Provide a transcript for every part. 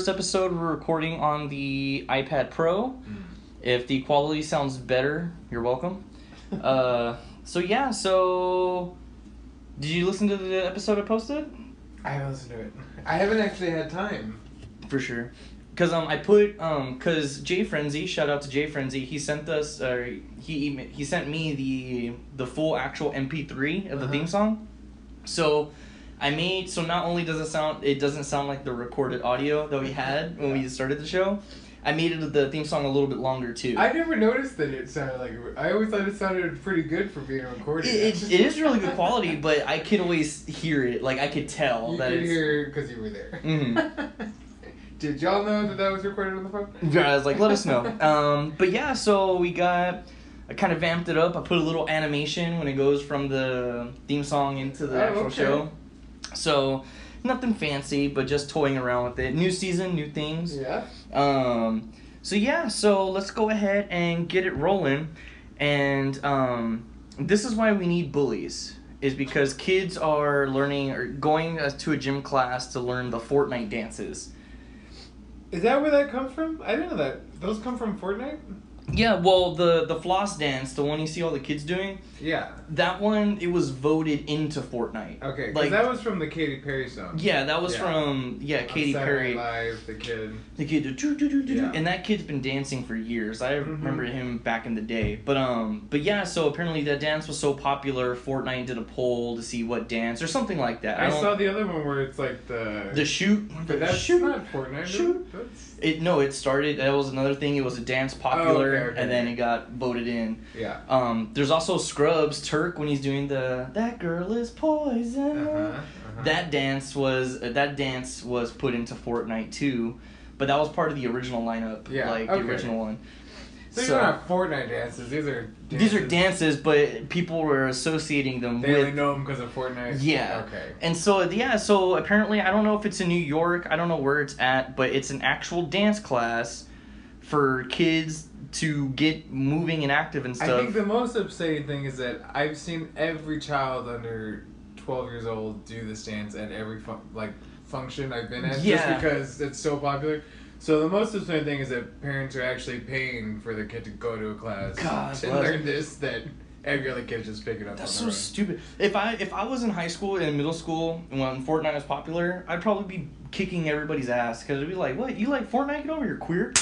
first episode we're recording on the iPad Pro. If the quality sounds better, you're welcome. Uh, so yeah, so did you listen to the episode I posted? I haven't listened to it. I haven't actually had time. For sure. Cause um I put um cause Jay Frenzy shout out to Jay Frenzy he sent us uh he he sent me the the full actual MP3 of the Uh-huh. theme song, so I made so not only does it sound it doesn't sound like the recorded audio that we had when we started the show, I made it the theme song a little bit longer too. I never noticed that it sounded like. I always thought it sounded pretty good for being recorded. it, it, it is really good quality, but I could always hear it like I could tell You that could it's. hear because you were there. Mhm. Did y'all know that that was recorded on the phone? Yeah, I was like, let us know. Um, but yeah, so we got, I kind of vamped it up. I put a little animation when it goes from the theme song into the Oh, actual okay. show. So nothing fancy, but just toying around with it. New season, new things. Yeah. Um, so yeah, so let's go ahead and get it rolling. And um, this is why we need bullies. Is because kids are learning or going uh, to a gym class to learn the Fortnite dances. Is that where that comes from? I didn't know that. Those come from Fortnite. Yeah, well, the the floss dance, the one you see all the kids doing, Yeah. that one it was voted into Fortnite. Okay. like that was from the Katy Perry song. yeah, that was Yeah. from yeah Katy Perry. Live, the kid. The kid, do, do, do, do, do, Yeah. and that kid's been dancing for years. I Mhm. remember him back in the day. But um, but yeah, so apparently that dance was so popular. Fortnite did a poll to see what dance or something like that. I, don't- saw the other one where it's like the. the shoot. But that's shoot. not Fortnite. shoot. That's, It no, it started. That was another thing. It was a dance popular, Oh, okay, okay. and then it got voted in. yeah. Um, there's also Scrubs Turk when he's doing the "That girl is poison." Uh-huh, uh-huh. That dance was uh, that dance was put into Fortnite too, but that was part of the original lineup. Yeah, like okay. the original one. So, these are not Fortnite dances. These are. Dances. these are dances, but people were associating them with They with. only know them because of Fortnite. Yeah. Okay. And so yeah, so apparently I don't know if it's in New York, I don't know where it's at, but it's an actual dance class for kids to get moving and active and stuff. I think the most upsetting thing is that I've seen every child under twelve years old do this dance at every fun- like function I've been at, Yeah. just because it's so popular. So the most upsetting thing is that parents are actually paying for their kid to go to a class God to bless. learn this that every other kid's just picking up. That's on so their own. stupid. If I if I was in high school and middle school when Fortnite was popular, I'd probably be kicking everybody's ass because it'd be like, "What? You like Fortnite? Get over here, queer!"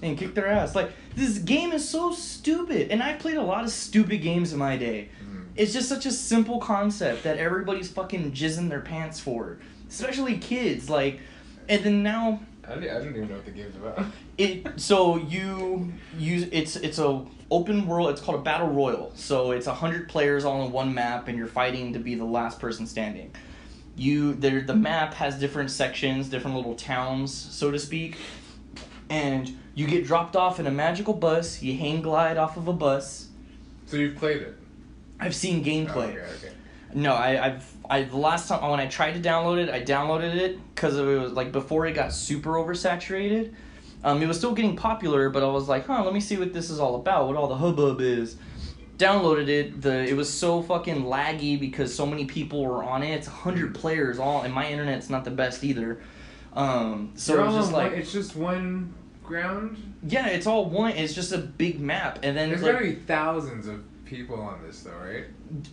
and kick their ass. Like this game is so stupid, and I played a lot of stupid games in my day. Mhm. It's just such a simple concept that everybody's fucking jizzing their pants for, especially kids. Like, and then now I don't, I don't even know what the game's about. it so you use it's it's a open world it's called a battle royal so it's a hundred players all in one map and you're fighting to be the last person standing you there the map has different sections different little towns so to speak and you get dropped off in a magical bus you hang glide off of a bus So you've played it. i've seen gameplay Oh, okay, okay. no, I, I've I the last time when I tried to download it, I downloaded it because it was like before it got super oversaturated. Um, it was still getting popular, but I was like, huh, let me see what this is all about, what all the hubbub is. Downloaded it. The it was so fucking laggy because so many people were on it. It's hundred players all, and my internet's not the best either. Um, so You're it was just one- like, it's just one ground. yeah, it's all one. It's just a big map, and then There's like, gotta be thousands of people on this, though, right? try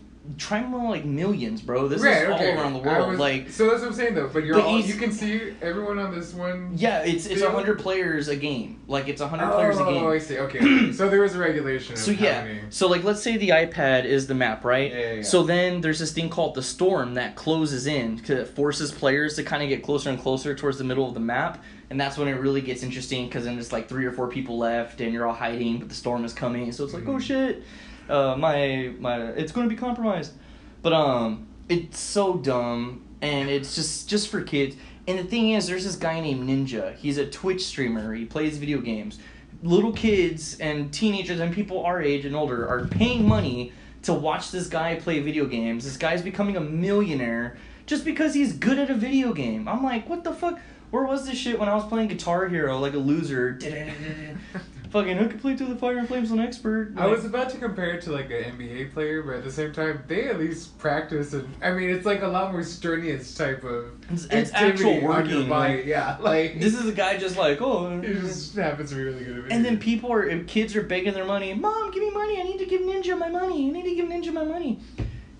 more like millions, bro. This right, is okay. all around the world. was- like, so that's what I'm saying though. But you're all you can see everyone on this one. Yeah, it's it's a hundred players a game. Like it's a hundred oh, players a game. Oh, I see. Okay, so there was a regulation. So yeah, many- so like let's say the iPad is the map, right? Yeah, yeah, yeah. So then there's this thing called the storm that closes in because it forces players to kind of get closer and closer towards the middle of the map, and that's when it really gets interesting because then there's like three or four people left and you're all hiding, but the storm is coming, so it's like oh Mhm. shit, uh, my my it's gonna be compromised, but um it's so dumb and it's just just for kids. And the thing is, there's this guy named Ninja. He's a Twitch streamer. He plays video games. Little kids and teenagers and people our age and older are paying money to watch this guy play video games. This guy's becoming a millionaire just because he's good at a video game. I'm like, what the fuck? Where was this shit when I was playing Guitar Hero like a loser? Fucking who can play through the fire and flames an expert? I was about to compare it to like an NBA player, but at the same time, they at least practice and I mean, it's like a lot more strenuous type of It's- it's actual working, like- yeah, like This is a guy just like oh. it just happens to be really good. At And then people are kids are begging their money. Mom, give me money. I need to give Ninja my money. I need to give Ninja my money.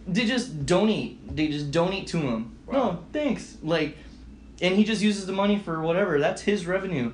They just donate. They just donate to him. Wow. No, thanks. Like, and he just uses the money for whatever. That's his revenue.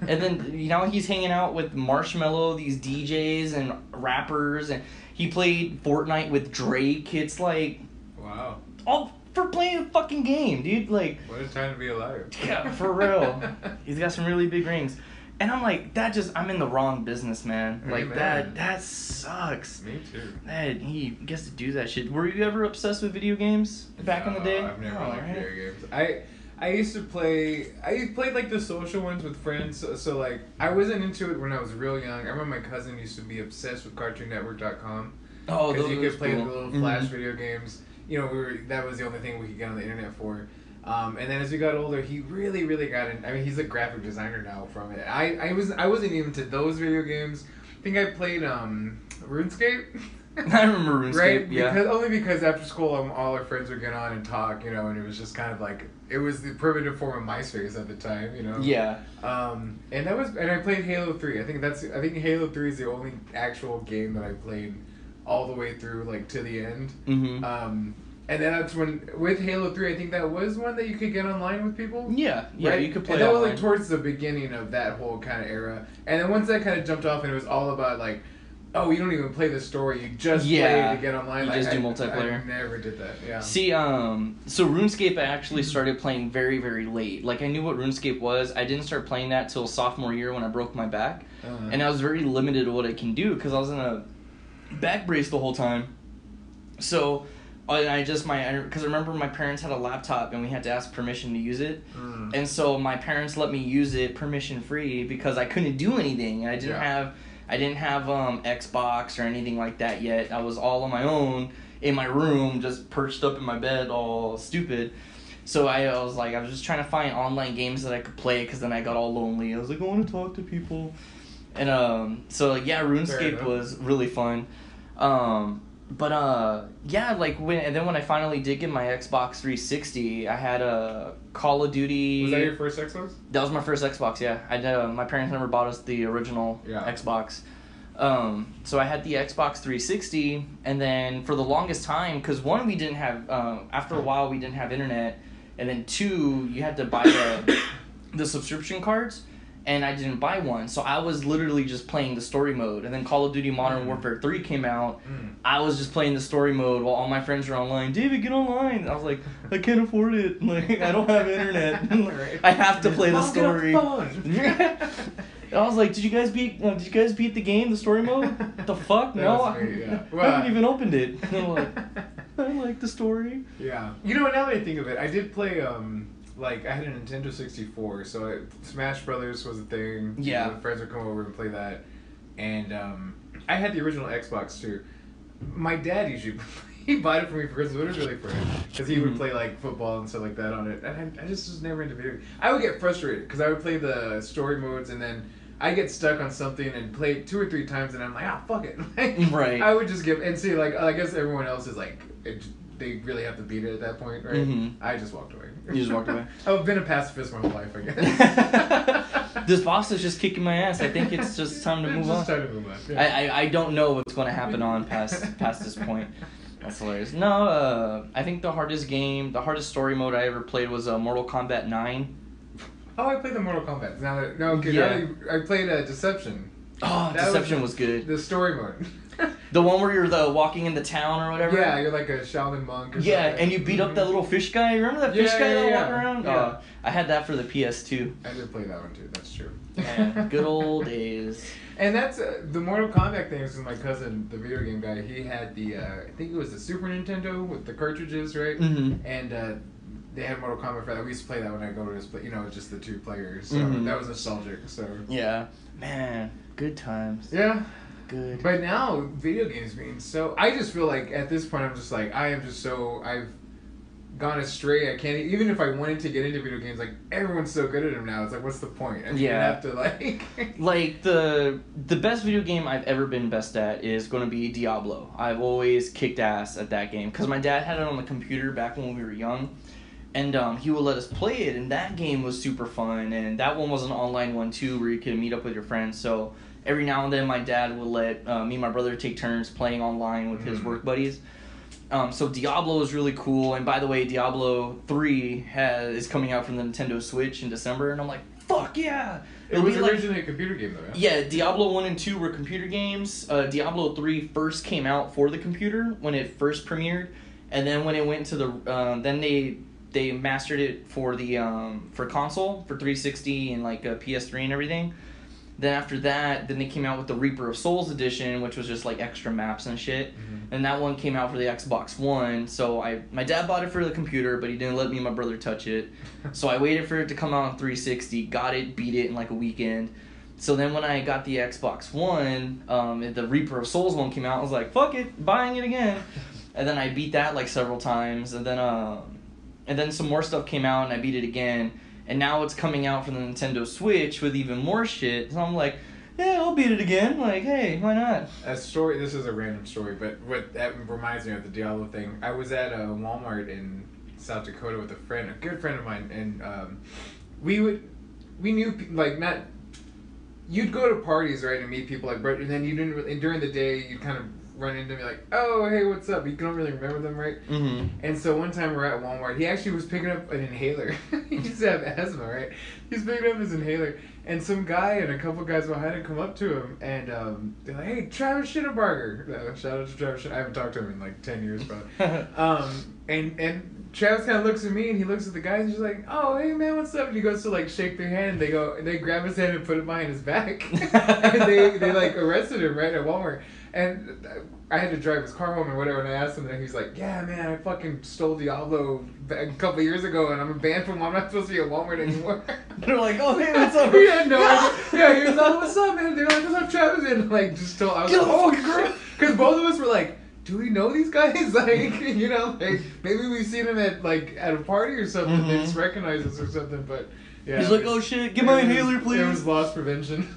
And then you know he's hanging out with Marshmello, these DJs and rappers, and he played Fortnite with Drake. It's like wow, all for playing a fucking game, dude. Like, what a time to be alive. yeah, for real. He's got some really big rings. And I'm like, that just I'm in the wrong business, man. Like Amen. that that sucks. Me too. That he gets to do that shit. Were you ever obsessed with video games back in the day? I've never Oh, liked right. video games. I I used to play. I played like the social ones with friends. So, so like I wasn't into it when I was real young. I remember my cousin used to be obsessed with CartoonNetwork.com Oh, because you could play cool. the little flash Mhm. video games. You know, we were that was the only thing we could get on the internet for. Um, and then as we got older, he really, really got in. I mean, he's a graphic designer now from it. I, I was I wasn't even to those video games. I think I played um, RuneScape. I remember RuneScape. Right? Yeah. Because only because after school, um, all our friends would get on and talk, you know, and it was just kind of like it was the primitive form of MySpace at the time, you know. yeah. Um, and that was, and I played Halo Three. I think that's, I think Halo Three is the only actual game that I played all the way through, like to the end. Mhm. Um, and then that's when with Halo Three, I think that was one that you could get online with people. yeah. Yeah. Right? You could play And that was like towards the beginning of that whole kind of era. And then once that kind of jumped off, and it was all about like, oh, you don't even play the story; you just Yeah. play to get online. You like, just do I- multiplayer. I never did that. Yeah. See, um, so RuneScape I actually started playing very, very late. Like I knew what RuneScape was. I didn't start playing that till sophomore year when I broke my back, Uh, and I was very limited to what I can do because I was in a back brace the whole time. So, I I just my because I remember my parents had a laptop and we had to ask permission to use it, mm. and so my parents let me use it permission free because I couldn't do anything. I didn't Yeah. have I didn't have um Xbox or anything like that yet. I was all on my own in my room, just perched up in my bed, all stupid. So I, I was like, I was just trying to find online games that I could play because then I got all lonely. I was like, I want to talk to people, and um, so like yeah, RuneScape was really fun. Um, but uh, yeah, like when and then when I finally did get my Xbox 360, I had a Call of Duty. was that your first Xbox? That was my first Xbox. Yeah, I uh, my parents never bought us the original Yeah. Xbox. Um, so I had the Xbox 360, and then for the longest time, because one we didn't have. Um, after a while, we didn't have internet, and then two, you had to buy the the subscription cards, and I didn't buy one, so I was literally just playing the story mode. And then Call of Duty Modern Mm. Warfare 3 came out. Mm. I was just playing the story mode while all my friends were online. David, get online. I was like, I can't afford it. Like, I don't have internet. Right. I have to play the Mom, get a story. I was like, did you guys beat? Uh, did you guys beat the game, the story mode? the fuck? No, I, me, yeah. I Well, haven't even opened it. And I'm like, I like the story. Yeah. You know, what now that I think of it, I did play um like I had a Nintendo 64, so I, Smash Brothers was a thing. Yeah. You know, friends would come over and play that, and um, I had the original Xbox too. My dad usually he bought it for me for Christmas, but it was really for him because he Mhm. would play like football and stuff like that on it, and I, I just was never into video. I would get frustrated because I would play the story modes and then. I get stuck on something and play it two or three times, and I'm like, ah, fuck it. Like, Right. I would just give and see, like, I guess everyone else is like, it, they really have to beat it at that point, right? Mhm. I just walked away. You just walked away? I've been a pacifist my whole life, I guess. this boss is just kicking my ass. I think it's just time to move just on. time to move on. yeah. I, I, I don't know what's going to happen on past past this point. That's hilarious. No, uh, I think the hardest game, the hardest story mode I ever played was uh, Mortal Kombat 9. oh, I played the Mortal Kombat. Now that no, okay, Yeah. that I played uh, Deception. Oh, That Deception was, good. The story mode. The one where you're the walking in the town or whatever. yeah, you're like a Shaolin monk. Or Yeah, something. and you beat up that little fish guy. Remember that fish Yeah, guy yeah, that yeah. walked around? Yeah. Oh, I had that for the PS2. I did play that one too. That's true. Yeah, good old days. And that's uh, the Mortal Kombat thing. Is my cousin, the video game guy. He had the, uh, I think it was the Super Nintendo with the cartridges, right? Mhm. And uh, they had Mortal Kombat for that. We used to play that when I go to his, pla- you know, just the two players. So Mhm. that was nostalgic. So Yeah, man, good times. yeah. Good. But now video games being so, I just feel like at this point I'm just like I am just so I've gone astray. I can't even if I wanted to get into video games. Like everyone's so good at them now. It's like, what's the point? I Yeah. Have to like. like the the best video game I've ever been best at is going to be Diablo. I've always kicked ass at that game because my dad had it on the computer back when we were young, and um, he would let us play it, and that game was super fun. And that one was an online one too, where you could meet up with your friends. So every now and then, my dad would let uh, me and my brother take turns playing online with his Mhm. work buddies. Um, so Diablo is really cool, and by the way, Diablo Three has is coming out from the Nintendo Switch in December, and I'm like, fuck yeah! It It'll was be like- originally a computer game though. right? yeah, Diablo 1 and 2 were computer games. Uh, Diablo 3 first came out for the computer when it first premiered, and then when it went to the um, then they they mastered it for the um, for console for 360 and like uh, PS3 and everything. Then after that, then they came out with the Reaper of Souls edition, which was just like extra maps and shit. Mhm. And that one came out for the Xbox One. So I my dad bought it for the computer, but he didn't let me and my brother touch it. So I waited for it to come out on 360, got it, beat it in like a weekend. So then when I got the Xbox One, um, the Reaper of Souls one came out, I was like, fuck it, buying it again. And then I beat that like several times, and then um, and then some more stuff came out, and I beat it again. And now it's coming out for the Nintendo Switch with even more shit. So I'm like, yeah, I'll beat it again. Like, hey, why not? A story. This is a random story, but what that reminds me of the Diablo thing. I was at a Walmart in South Dakota with a friend, a good friend of mine, and um, we would we knew like not. You'd go to parties right and meet people like, but and then you didn't really, and during the day you'd kind of run into me like, oh hey, what's up? You don't really remember them, right? Mm-hmm. And so one time we're at Walmart. He actually was picking up an inhaler. he used to have asthma, right? He's picking up his inhaler, and some guy and a couple guys behind him come up to him, and um, they're like, "Hey, Travis Shitterbarger!" Uh, shout out to Travis. I haven't talked to him in like ten years, probably. um, and and Travis kind of looks at me, and he looks at the guys, and he's like, "Oh, hey man, what's up?" And he goes to like shake their hand. And they go, and they grab his hand and put it behind his back, and they they like arrested him right at Walmart. And I had to drive his car home or whatever, and I asked him, and he's like, "Yeah, man, I fucking stole Diablo a couple years ago, and I'm banned from. I'm not supposed to be at Walmart anymore." They're like, oh, hey, what's up? had no. Yeah, he was like, "What's up, man?" They're like, "What's up, Travis?" And like, just told. I was Get like, "Oh, girl," because both of us were like. Do we know these guys? Like, you know, like maybe we've seen them at like at a party or something. They Mhm. just recognize us or something. But yeah, He's like, oh shit, get my it was- inhaler, please. It was loss prevention.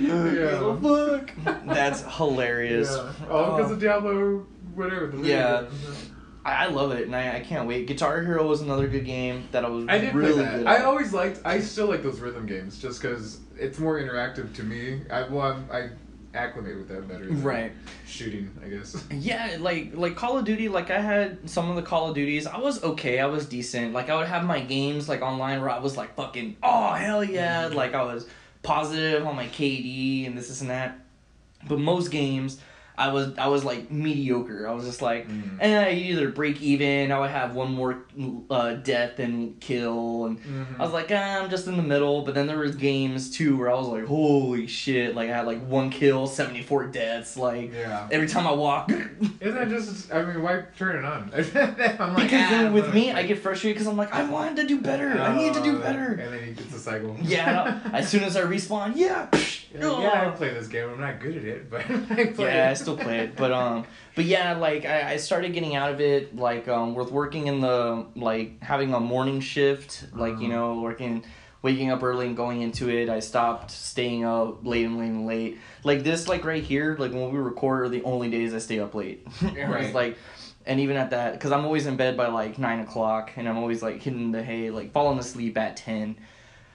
yeah. Oh, fuck. That's hilarious. Yeah. All because Oh. of oh. Diablo, whatever. The Yeah. I, I love it, and I, I can't wait. Guitar Hero was another good game that I was I did really play that. good I always liked. I still like those rhythm games, just because it's more interactive to me. I well, I'm, I acclimate with that better. Than Right. Shooting, I guess. Yeah, like like Call of Duty, like I had some of the Call of Duties. I was okay, I was decent. Like I would have my games like online where I was like fucking oh hell yeah, Mm-hmm. like I was positive on my KD and this, this and that. But most games I was I was like mediocre. I was just like Mhm. and I either break even, I would have one more uh, death and kill and Mhm. I was like, ah, I'm just in the middle. But then there was games too where I was like, holy shit! Like I had like one kill, seventy four deaths. Like yeah. every time I walk. Isn't that just? I mean, why turn it on? I'm like, because ah, then with me, I get frustrated because I'm like, I wanted to do better. I need to do Oh, better. And then he gets a cycle. Yeah. as soon as I respawn, yeah. Like, yeah, I play this game. I'm not good at it, but I play yeah, it. Still play it, but um, but yeah, like I, I started getting out of it, like um, with working in the like having a morning shift, like you Mhm. know, working, waking up early and going into it. I stopped staying up late and late and late. Like this, like right here, like when we record, are the only days I stay up late. Right. like. And even at that, because I'm always in bed by like nine o'clock, and I'm always like hitting the hay, like falling asleep at ten.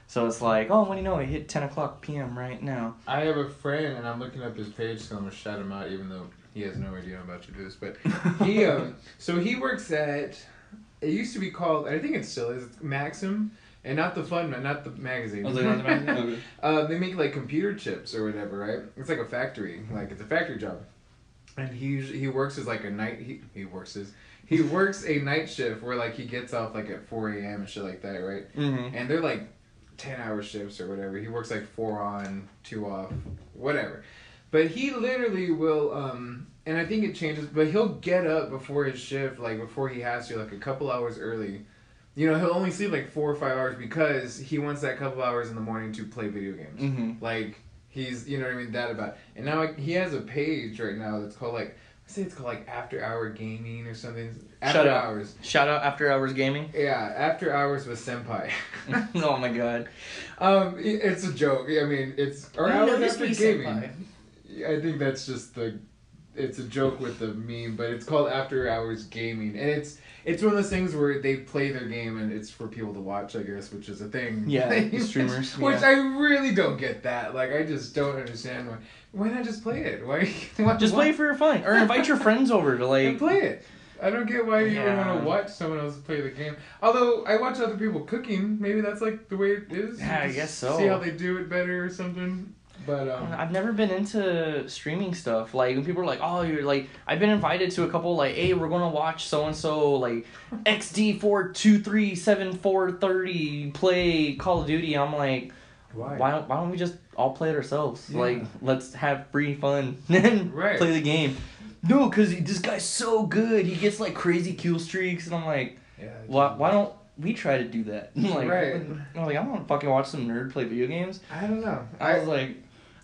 So it's like, oh, when do you know? I hit ten o'clock p.m. right now. I have a friend, and I'm looking up his page, so I'm gonna shout him out, even though he has no idea I'm about to do this. But he, um, so he works at. It used to be called, I think it still is, Maxim, and not the fun, not the magazine. It on the magazine? Uh, they make like computer chips or whatever, right? It's like a factory, like it's a factory job. And he usually, he works as like a night. He, he works as he works a night shift where like he gets off like at four a.m. and shit like that, right? Mm-hmm. and they're like 10 hour shifts or whatever. He works like four on two off whatever. But he literally will um and i think it changes but he'll get up before his shift like before he has to like a couple hours early. You know he'll only sleep like four or five hours because he wants that couple hours in the morning to play video games. Mm-hmm. like he's you know what i mean that about and now like, he has a page right now that's called like say it's called like After Hour Gaming or something. Shout After out. Hours. Shout out After Hours Gaming. Yeah, After Hours with Senpai. oh my god. um, it's a joke. I mean, it's or You Hours After Gaming. Senpai. I think that's just the. It's a joke with the meme, but it's called After Hours Gaming, and it's it's one of those things where they play their game and it's for people to watch, I guess, which is a thing. Yeah, streamers, which yeah. I really don't get that. Like, I just don't understand why. Why not just play it? Why? why Just why- play it for your fun, or invite your friends over to and like. play it. I don't get why you would want to watch someone else play the game. Although I watch other people cooking, maybe that's like the way it is. Yeah, I guess so. See how they do it better or something. But um, I've never been into streaming stuff. Like when people are like, "Oh, you're like," I've been invited to a couple like, "Hey, we're gonna watch so and so like XD four two three seven four thirty play Call of Duty." I'm like, why? why don't why don't we just all play it ourselves? Yeah. Like let's have free fun and Right. play the game. No, cause this guy's so good. He gets like crazy kill streaks, and I'm like, Yeah. why why don't we try to do that? like, Right. I'm like, I want to fucking watch some nerd play video games. I don't know. I I was like,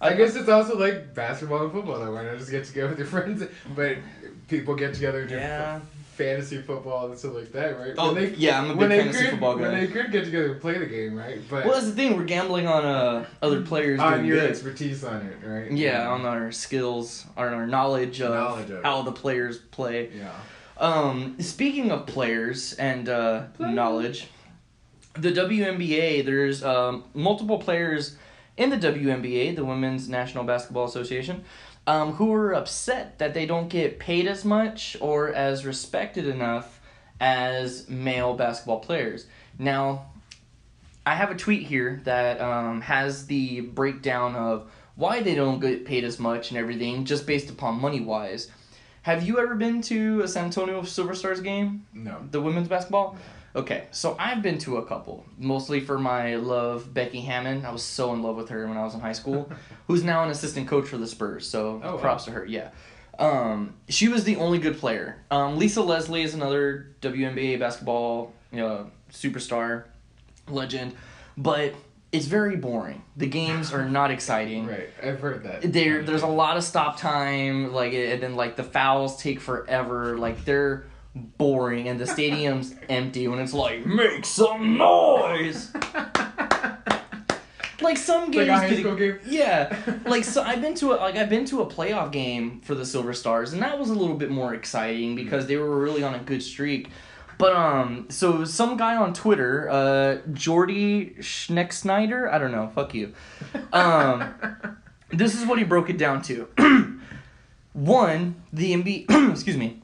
I guess it's also like basketball and football though. Why not just get together with your friends? But people get together and do Yeah. f- fantasy football and stuff like that, right? Oh, When they- yeah, I'm a big when they fantasy could, football When they could get together and play the game, right? But Well, that's the thing. We're gambling on uh, other players on doing your good. expertise on it, right? Yeah, on our skills, on our knowledge of, Knowledge of it. how the players play. Yeah. Um, speaking of players and uh, Players. knowledge, the WNBA. There's um, multiple players in the WNBA, the Women's National Basketball Association, um, who are upset that they don't get paid as much or as respected enough as male basketball players. Now, I have a tweet here that um, has the breakdown of why they don't get paid as much and everything, just based upon money wise. Have you ever been to a San Antonio Silver Stars game, No. the women's basketball? Okay, so I've been to a couple, mostly for my love Becky Hammon. I was so in love with her when I was in high school, who's now an assistant coach for the Spurs. So Oh, wow. props to her. Yeah, um, she was the only good player. Um, Lisa Leslie is another WNBA basketball you know, superstar, legend, but it's very boring. The games are not exciting. Right. I've heard that. There, there's a lot of stop time, like, and then like the fouls take forever. Like they're boring, and the stadium's empty when it's like make some noise. Like some games, like a high get- school game. yeah. Like so, I've been to a, like I've been to a playoff game for the Silver Stars, and that was a little bit more exciting because they were really on a good streak. But um, so some guy on Twitter, uh, Jordy Schnecksnyder, I don't know, fuck you. Um, this is what he broke it down to. One, the NBA, excuse me,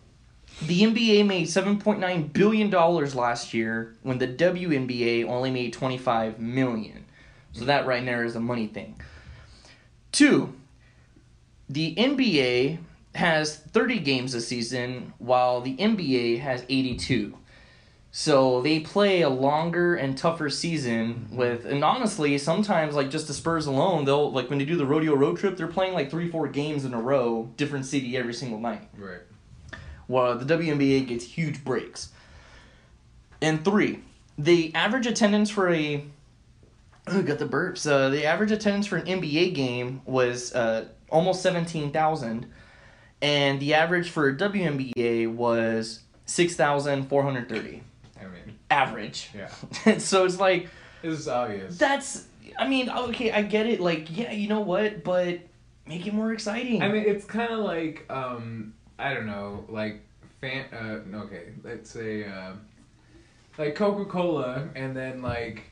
the NBA made seven point nine billion dollars last year when the WNBA only made twenty five million. So that right there is a money thing. Two, the NBA has 30 games a season while the NBA has 82. So they play a longer and tougher season with and honestly sometimes like just the Spurs alone they'll like when they do the rodeo road trip they're playing like 3 4 games in a row different city every single night Right. While the WNBA gets huge breaks. And three, the average attendance for a oh, got the burps. Uh, the average attendance for an NBA game was uh, almost seventeen thousand, and the average for a WNBA was six thousand four hundred thirty. I mean, Average. yeah. so it's like It's obvious. that's. I mean, okay, I get it. Like, yeah, you know what? But make it more exciting. I mean, it's kind of like um, I don't know, like fan. Uh, okay, let's say uh, like Coca Cola, and then like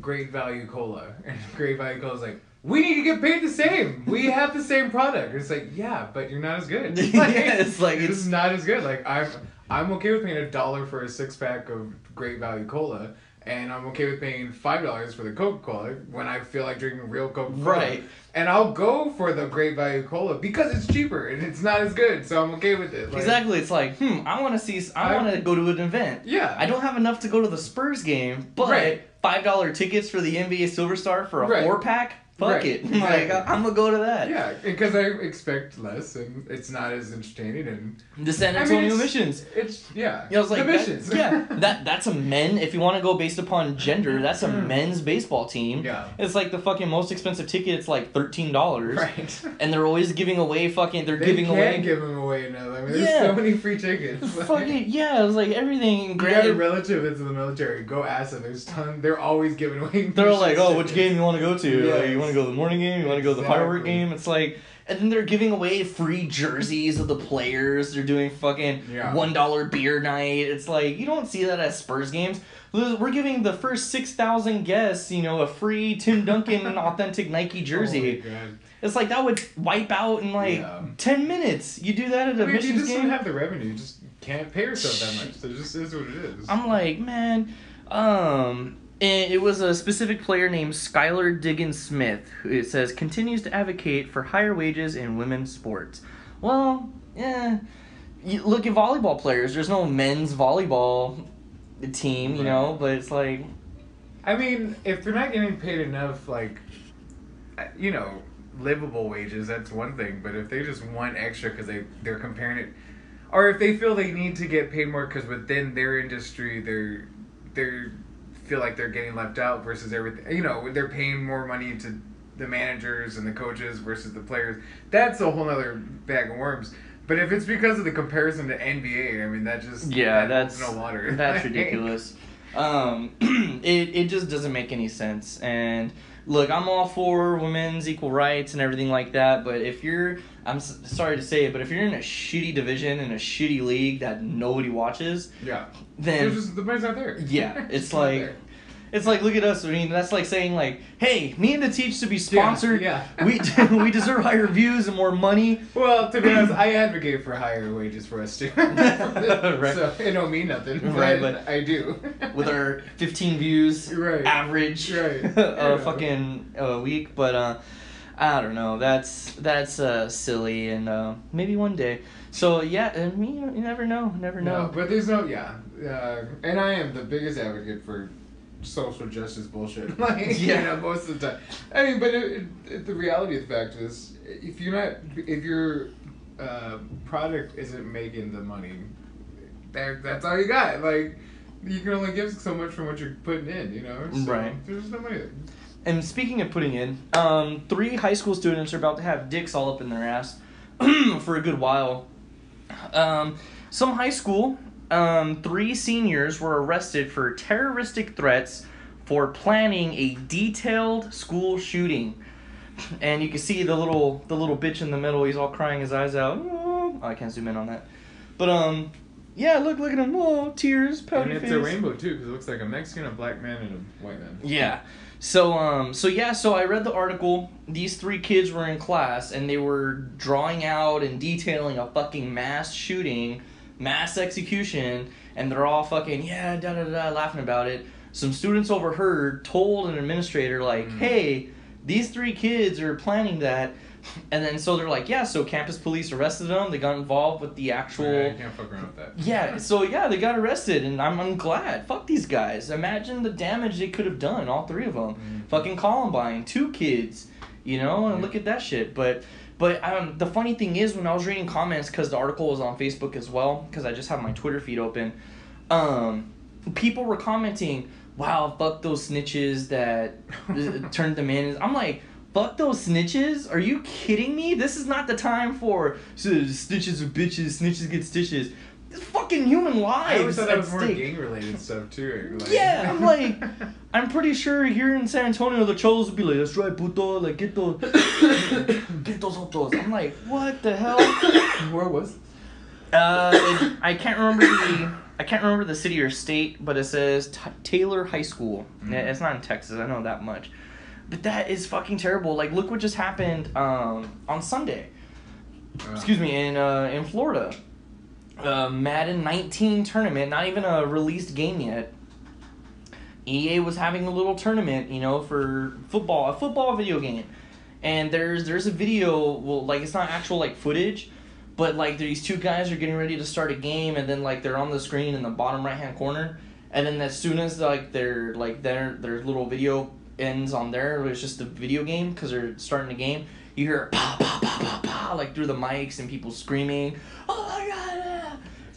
Great Value Cola, and Great Value Cola is like. We need to get paid the same. We have the same product. It's like, yeah, but you're not as good. Yeah, it's like, it's- not as good. Like I'm, I'm okay with paying a dollar for a six pack of Great Value Cola, and I'm okay with paying five dollars for the Coca Cola when I feel like drinking real Coca Cola. Right. And I'll go for the Great Value Cola because it's cheaper and it's not as good, so I'm okay with it. Like, exactly. It's like, hmm, I want to see. I I- want to go to an event. Yeah. I don't have enough to go to the Spurs game, but Right. five dollar tickets for the NBA Silver Star for a Right. four pack. Fuck Right, it. exactly. Like I, am gonna go to that. Yeah, because I expect less, and it's not as entertaining, and The San I mean, Antonio it's- missions. it's yeah. Yeah, I was like, the that- yeah, that that's a men. If you want to go based upon gender, that's a men's baseball team. Mm. Yeah. It's like the fucking most expensive ticket. It's like thirteen dollars. right. And they're always giving away fucking. They're They giving can away. give them away now. I mean, there's Yeah. so many free tickets. fucking yeah, it was like everything. You got a Granted, relative that's in the military. Go ask them. There's ton. They're always giving away. they're like, missions "Oh, which tickets." game you want to go to? Like, you want to go to the morning game? You want to go to the firework game?" It's like, and then they're giving away free jerseys of the players. They're doing fucking Yeah. one dollar beer night. It's like you don't see that at Spurs games. We're giving the first six thousand guests, you know, a free Tim Duncan authentic Nike jersey. Oh. It's like that would wipe out in like Yeah. ten minutes. You do that at a I mean, you missions just game. don't have the revenue. You just can't pay yourself that much. So it just is what it is. I'm like, man, um, it, it was a specific player named Skylar Diggins Smith who it says continues to advocate for higher wages in women's sports. Well, yeah, you look at volleyball players. There's no men's volleyball team, you know, but it's like, I mean, if they're not getting paid enough, like, uh, you know, livable wages, that's one thing. But if they just want extra because they they're comparing it, or if they feel they need to get paid more because within their industry they're they're feel like they're getting left out versus everything, you know, they're paying more money to the managers and the coaches versus the players. That's a whole other bag of worms. But if it's because of the comparison to NBA, I mean that just yeah, that that's no water. that's ridiculous. Um, it it just doesn't make any sense. And look, I'm all for women's equal rights and everything like that. But if you're, I'm s- sorry to say it, but if you're in a shitty division in a shitty league that nobody watches, yeah. then There's just the money's not there. yeah, it's like. It's like look at us. I mean, that's like saying like, "Hey, me and the teach to be sponsored. yeah. we we deserve higher views and more money." Well, to be honest, I advocate for higher wages for us too. Right. So it don't mean nothing, but, Right, but- I do. with our 15 views Right. average Right. a Yeah. fucking uh, week but uh i don't know that's that's uh silly and uh maybe one day so yeah i mean you, you never know never know No, but there's no yeah, uh, and I am the biggest advocate for social justice bullshit. Like Yeah. you know, most of the time. I mean, but it, it, the reality of the fact is, if you're not, if your uh, product isn't making the money, that, that's all you got. Like you can only give so much from what you're putting in. You know, so Right. There's no money there. and speaking of putting in um three high school students are about to have dicks all up in their ass for a good while um some high school um three seniors were arrested for terroristic threats for planning a detailed school shooting and you can see the little the little bitch in the middle he's all crying his eyes out oh, i can't zoom in on that but um yeah look look at him oh tears pouty and it's face. a rainbow too, because it looks like a Mexican, a black man, and a white man. Yeah. So um so yeah, so I read the article. These three kids were in class and they were drawing out and detailing a fucking mass shooting, mass execution, and they're all fucking yeah, da da da laughing about it. Some students overheard told an administrator like, Mm. "Hey, these three kids are planning that." And then so they're like, "Yeah, so campus police arrested them. They got involved with the actual Yeah, can't fuck around with that. yeah, so yeah, they got arrested, and I'm, I'm glad. Fuck these guys. Imagine the damage they could have done, all three of them. Mhm. Fucking Columbine, two kids, you know, and Yeah. look at that shit. But, but um, the funny thing is, when I was reading comments, because the article was on Facebook as well, because I just have my Twitter feed open, um, people were commenting, "Wow, fuck those snitches that turned them in." I'm like. Fuck those snitches? Are you kidding me? This is not the time for snitches are bitches, snitches get stitches. Fucking human I always lives thought at that was more gang related stuff too. Like, Yeah, I'm like, I'm pretty sure here in San Antonio the cholos would be like, that's right, puto, like get those, get those otros. I'm like, what the hell? Where was? Uh, it, I can't remember the, I can't remember the city or state, but it says T- Taylor High School. Mhm. Yeah, It's not in Texas. I know that much. But that is fucking terrible. Like, look what just happened um, on Sunday. Uh, Excuse me, in uh, in Florida. Uh, Madden 19 tournament, not even a released game yet. EA was having a little tournament, you know, for football, a football video game. And there's there's a video, well, like it's not actual like footage, but like these two guys are getting ready to start a game, and then like they're on the screen in the bottom right hand corner, and then as soon as like their like their their little video ends on there. it's just a video game because they're starting the game. You hear pa pa pa pa pa like through the mics and people screaming. Oh my god!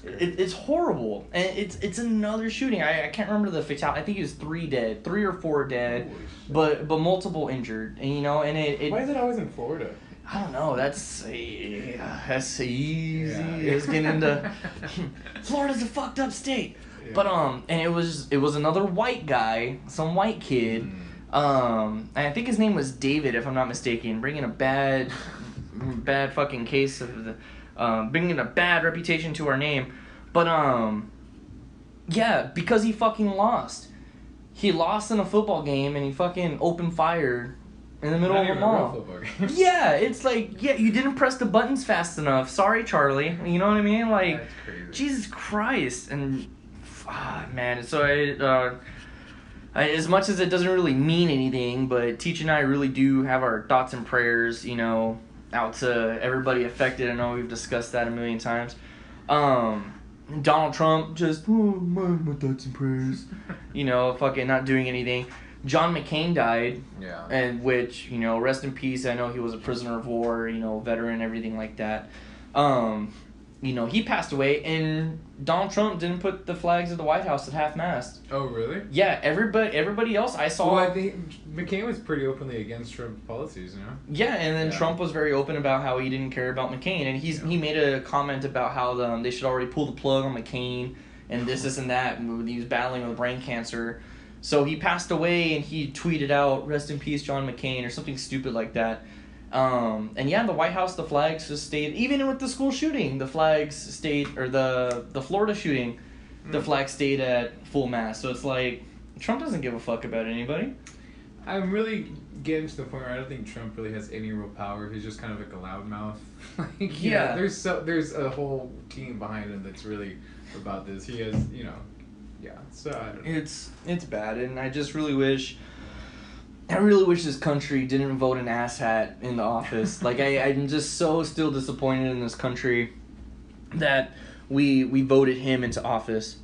Ah." It, it's horrible, and it's it's another shooting. I, I can't remember the fatality. I think it was three dead, three or four dead, but but multiple injured. And you know, and it, it Why is it always in Florida? I don't know. That's a, that's easy. Yeah. It's getting into Florida's a fucked up state. Yeah. But um, and it was it was another white guy, some white kid. Mm. Um, and I think his name was David, if I'm not mistaken, bringing a bad, bad fucking case of the, um, bringing a bad reputation to our name. But um, yeah, because he fucking lost. He lost in a football game and he fucking opened fire in the middle Not of even mall. Yeah, it's like yeah, you didn't press the buttons fast enough. Sorry, Charlie. You know what I mean? Like, Jesus Christ, and ah, man. So I, uh, I, as much as it doesn't really mean anything, but Teach and I really do have our thoughts and prayers, you know, out to everybody affected. I know we've discussed that a million times. Um, Donald Trump just oh, my, my thoughts and prayers, you know, fucking not doing anything. John McCain died Yeah. and which you know rest in peace i know he was a prisoner of war you know veteran everything like that um you know he passed away and donald trump didn't put the flags of the white house at half mast oh really? yeah everybody everybody else i saw Well, I think McCain was pretty openly against Trump policies, you know. yeah and then Yeah. trump was very open about how he didn't care about mccain and he's Yeah. he made a comment about how um, they should already pull the plug on mccain and this this and that and he was battling with brain cancer so he passed away and he tweeted out rest in peace john mccain or something stupid like that um, and yeah, the White House, the flags just stayed. Even with the school shooting, the flags stayed, or the the Florida shooting, the Mm. flag stayed at full mast. So it's like Trump doesn't give a fuck about anybody. I'm really getting to the point where I don't think Trump really has any real power. He's just kind of like a loudmouth. like, you know, Yeah. there's so there's a whole team behind him that's really about this. He has, you know, yeah. So I don't know. It's it's bad, and I just really wish. I really wish this country didn't vote an asshat in the office. like I, I'm just so still disappointed in this country that we we voted him into office.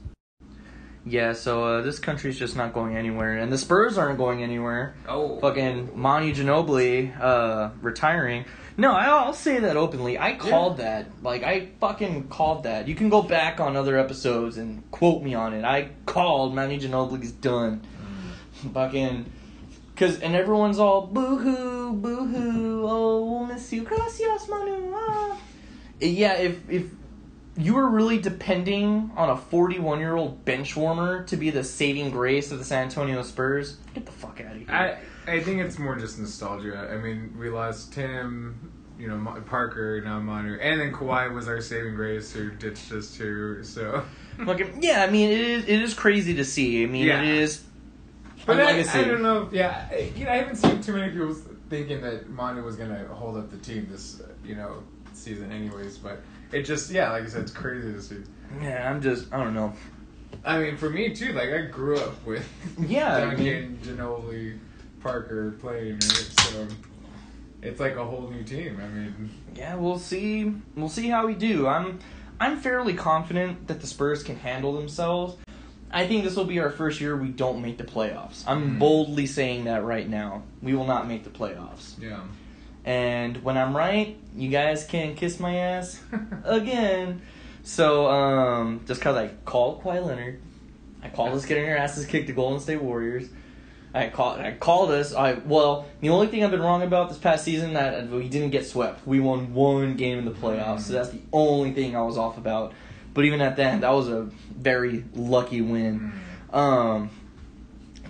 Yeah, so uh, this country's just not going anywhere, and the Spurs aren't going anywhere. Oh, Fucking Monty Ginobili uh, retiring. No, I- I'll say that openly. I called that. Like I fucking called that. You can go back on other episodes and quote me on it. I called Monty Ginobili's done. Fucking. Cause and everyone's all boo hoo, boo hoo. Oh, we'll miss you. Gracias, Manu. Ah. Yeah, if if you were really depending on a 41 year old bench warmer to be the saving grace of the San Antonio Spurs, get the fuck out of here. I I think it's more just nostalgia. I mean, we lost Tim, you know, Parker, now Manu, and then Kawhi was our saving grace who ditched us too. So, Fucking yeah, I mean it is it is crazy to see. I mean Yeah. it is. But I, legacy. I don't know. Yeah, I, you know, I haven't seen too many people thinking that Manu was gonna hold up the team this, you know, season, anyways. But it just, yeah, like I said, it's crazy to see. Yeah, I'm just I don't know. I mean, for me too. Like I grew up with Yeah, I Duncan, Ginobili, Parker playing, right? So it's like a whole new team. I mean, Yeah, we'll see. We'll see how we do. I'm I'm fairly confident that the Spurs can handle themselves. I think this will be our first year we don't make the playoffs. I'm Mhm. boldly saying that right now. We will not make the playoffs. yeah. And when I'm right, you guys can kiss my ass again. So, um, just cause I called Kawhi Leonard, I called us getting our asses kicked to Golden State Warriors. I called. I called us. I well, the only thing I've been wrong about this past season that we didn't get swept. We won one game in the playoffs, so that's the only thing I was off about. But even at that, that was a very lucky win. Um,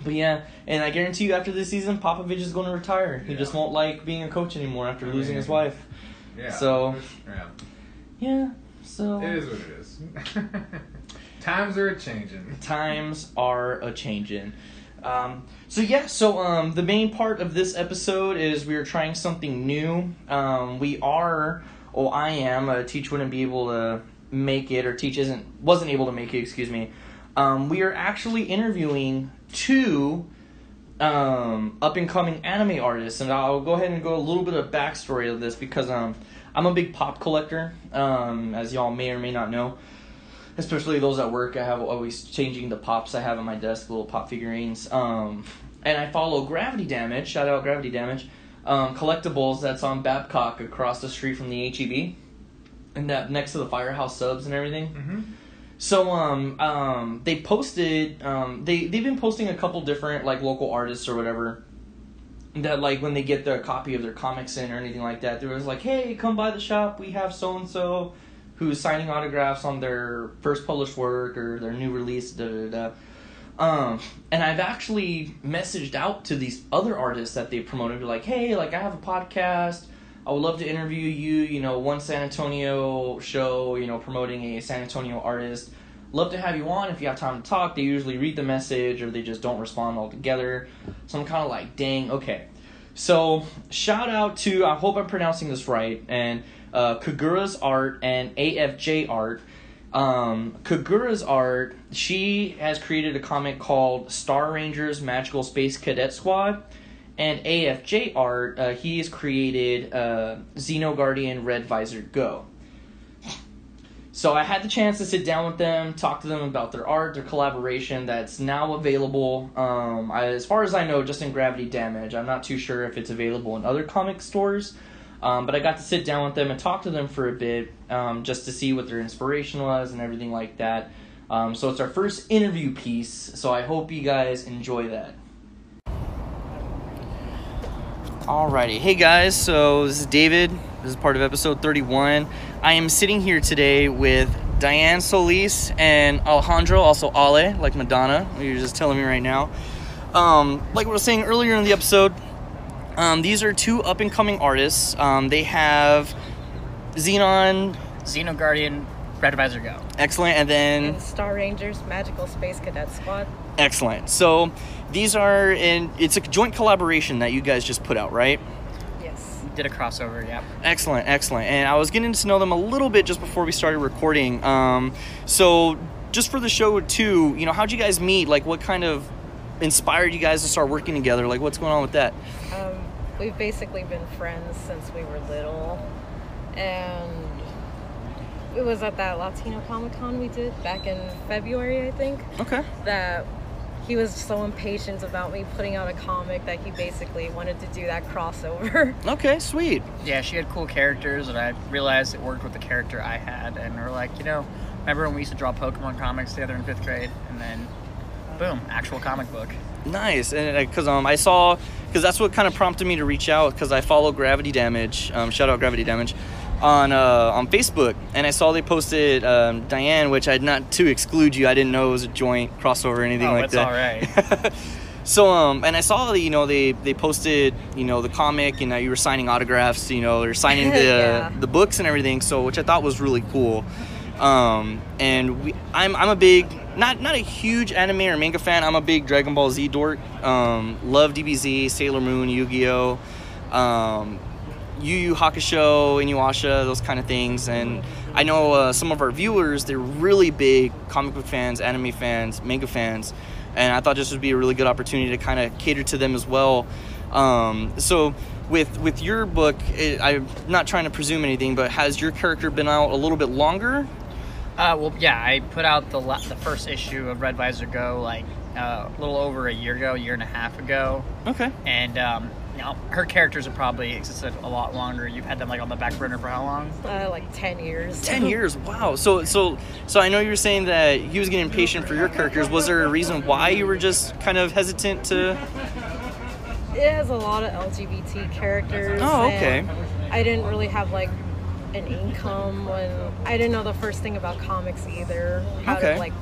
but yeah, and I guarantee you, after this season, Popovich is going to retire. He Yeah. just won't like being a coach anymore after I losing mean, his wife. Yeah. So- yeah, Yeah. So it is what it is. Times are a changing. times are a changing. Um, so yeah, so um, the main part of this episode is we are trying something new. Um, we are, oh, I am. Uh, Teach wouldn't be able to make it, or Teach isn't wasn't able to make it. Excuse me. Um, we are actually interviewing two um, up and coming anime artists, and I'll go ahead and go a little bit of backstory of this because um, I'm a big pop collector, um, as y'all may or may not know. Especially those at work, I have always changing the pops I have on my desk, little pop figurines. Um, and I follow Gravity Damage. Shout out Gravity Damage. Um, collectibles that's on Babcock across the street from the HEB, and that next to the Firehouse Subs and everything. Mm-hmm. So um um they posted um they they've been posting a couple different like local artists or whatever that like when they get their copy of their comics in or anything like that, there was like, hey, come by the shop. We have so and so who's signing autographs on their first published work or their new release. Da da da. Um, and I've actually messaged out to these other artists that they promoted, be like, hey, like I have a podcast. I would love to interview you. You know, one San Antonio show. You know, promoting a San Antonio artist. Love to have you on if you have time to talk. They usually read the message or they just don't respond altogether. So I'm kind of like, dang, okay. So shout out to I hope I'm pronouncing this right and uh, Kagura's art and AFJ art. Um, Kagura's art. She has created a comic called Star Rangers Magical Space Cadet Squad, and AFJ art. Uh, he has created uh, Xeno Guardian Red Visor Go. So I had the chance to sit down with them, talk to them about their art, their collaboration that's now available. Um, I, as far as I know, just in Gravity Damage. I'm not too sure if it's available in other comic stores. Um, but I got to sit down with them and talk to them for a bit, um, just to see what their inspiration was and everything like that. Um, so it's our first interview piece. So I hope you guys enjoy that. Alrighty, hey guys. So this is David. This is part of episode 31. I am sitting here today with Diane Solis and Alejandro, also Ale, like Madonna. You're just telling me right now. Um, like we were saying earlier in the episode, um, these are two up and coming artists. Um, they have Xenon, Xeno Guardian, Red Visor Go. excellent, and then and Star Rangers Magical Space Cadet Squad. excellent. So these are in. It's a joint collaboration that you guys just put out, right? Yes. Did a crossover, yep. Excellent, excellent. And I was getting to know them a little bit just before we started recording. Um, so just for the show too, you know, how'd you guys meet? Like, what kind of inspired you guys to start working together? Like, what's going on with that? Um, we've basically been friends since we were little, and it was at that Latino Comic Con we did back in February, I think. Okay. That he was so impatient about me putting out a comic that he basically wanted to do that crossover. Okay, sweet. Yeah, she had cool characters, and I realized it worked with the character I had. And we're like, you know, remember when we used to draw Pokemon comics together in fifth grade? And then, boom, actual comic book. Nice, and because um, I saw, because that's what kind of prompted me to reach out, because I follow Gravity Damage. Um, shout out Gravity Damage, on uh, on Facebook, and I saw they posted um, Diane, which I'd not to exclude you. I didn't know it was a joint crossover or anything Oh, like it's that. all right. so um, and I saw that you know they they posted you know the comic and that you were signing autographs, you know, they're signing the Yeah. the books and everything. So which I thought was really cool. Um, and we, I'm I'm a big not not a huge anime or manga fan. I'm a big Dragon Ball Z dork. Um, love DBZ, Sailor Moon, Yu-Gi-Oh, um, Yu Yu Hakusho, Inuyasha, those kind of things. And I know uh, some of our viewers they're really big comic book fans, anime fans, manga fans, and I thought this would be a really good opportunity to kind of cater to them as well. Um, so with with your book, it, I'm not trying to presume anything, but has your character been out a little bit longer? Uh, well, yeah, I put out the la- the first issue of Red Visor Go like uh, a little over a year ago, a year and a half ago, Okay. and um, you know, her characters have probably existed a lot longer. You've had them like on the back burner for how long? Uh, like 10 years. 10 years wow so so so i know you were saying that he was getting impatient for your characters was there a reason why you were just kind of hesitant to It has a lot of LGBT characters. Oh, okay. I didn't really have like an income when I didn't know the first thing about comics either. How Okay. to like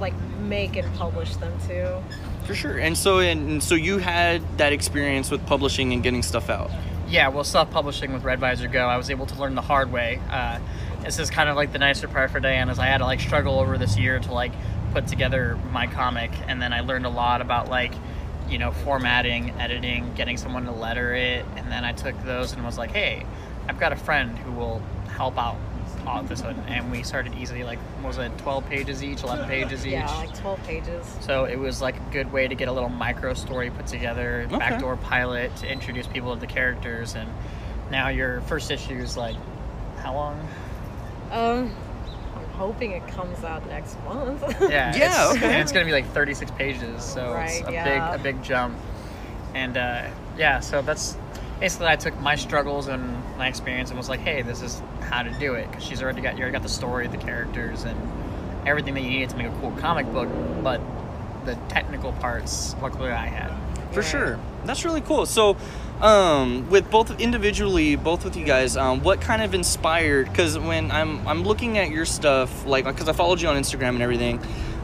like make and publish them too. For sure and so and so you had that experience with publishing and getting stuff out Yeah, well, self-publishing with Red Visor Go, I was able to learn the hard way. Uh, this is kind of like the nicer part for Diane, is I had to like struggle over this year to like put together my comic, and then I learned a lot about like, you know, formatting, editing, getting someone to letter it, and then I took those and was like, hey, I've got a friend who will help out on this one, and we started easily like, what was it 12 pages each, 11 pages each? Yeah, like 12 pages. So it was like a good way to get a little micro story put together, Okay. backdoor pilot to introduce people to the characters, and now your first issue is like how long? Um, I'm hoping it comes out next month. Yeah, Yeah, it's, okay. and it's gonna be like 36 pages, so it's a yeah. big a big jump. And uh, yeah, so that's basically I took my struggles and my experience and was like, hey, this is how to do it because she's already got you already got the story, the characters, and everything that you needed to make a cool comic book, but the technical parts, luckily I had. For Right. sure. That's really cool. So, um, with both individually, both with you guys, um, what kind of inspired? Because when I'm I'm looking at your stuff, like because I followed you on Instagram and everything,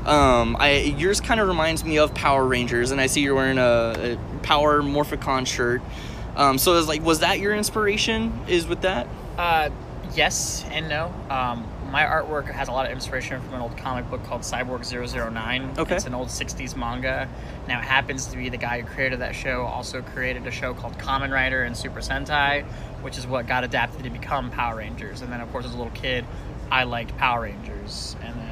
um, I yours kind of reminds me of Power Rangers, and I see you're wearing a, a Power Morphicon shirt. Um, so it's like, was that your inspiration? Is with that? Uh, yes and no. Um, my artwork has a lot of inspiration from an old comic book called Cyborg 009. Okay. It's an old 60s manga. Now, it happens to be the guy who created that show also created a show called Kamen Rider and Super Sentai, which is what got adapted to become Power Rangers. And then, of course, as a little kid, I liked Power Rangers. And then,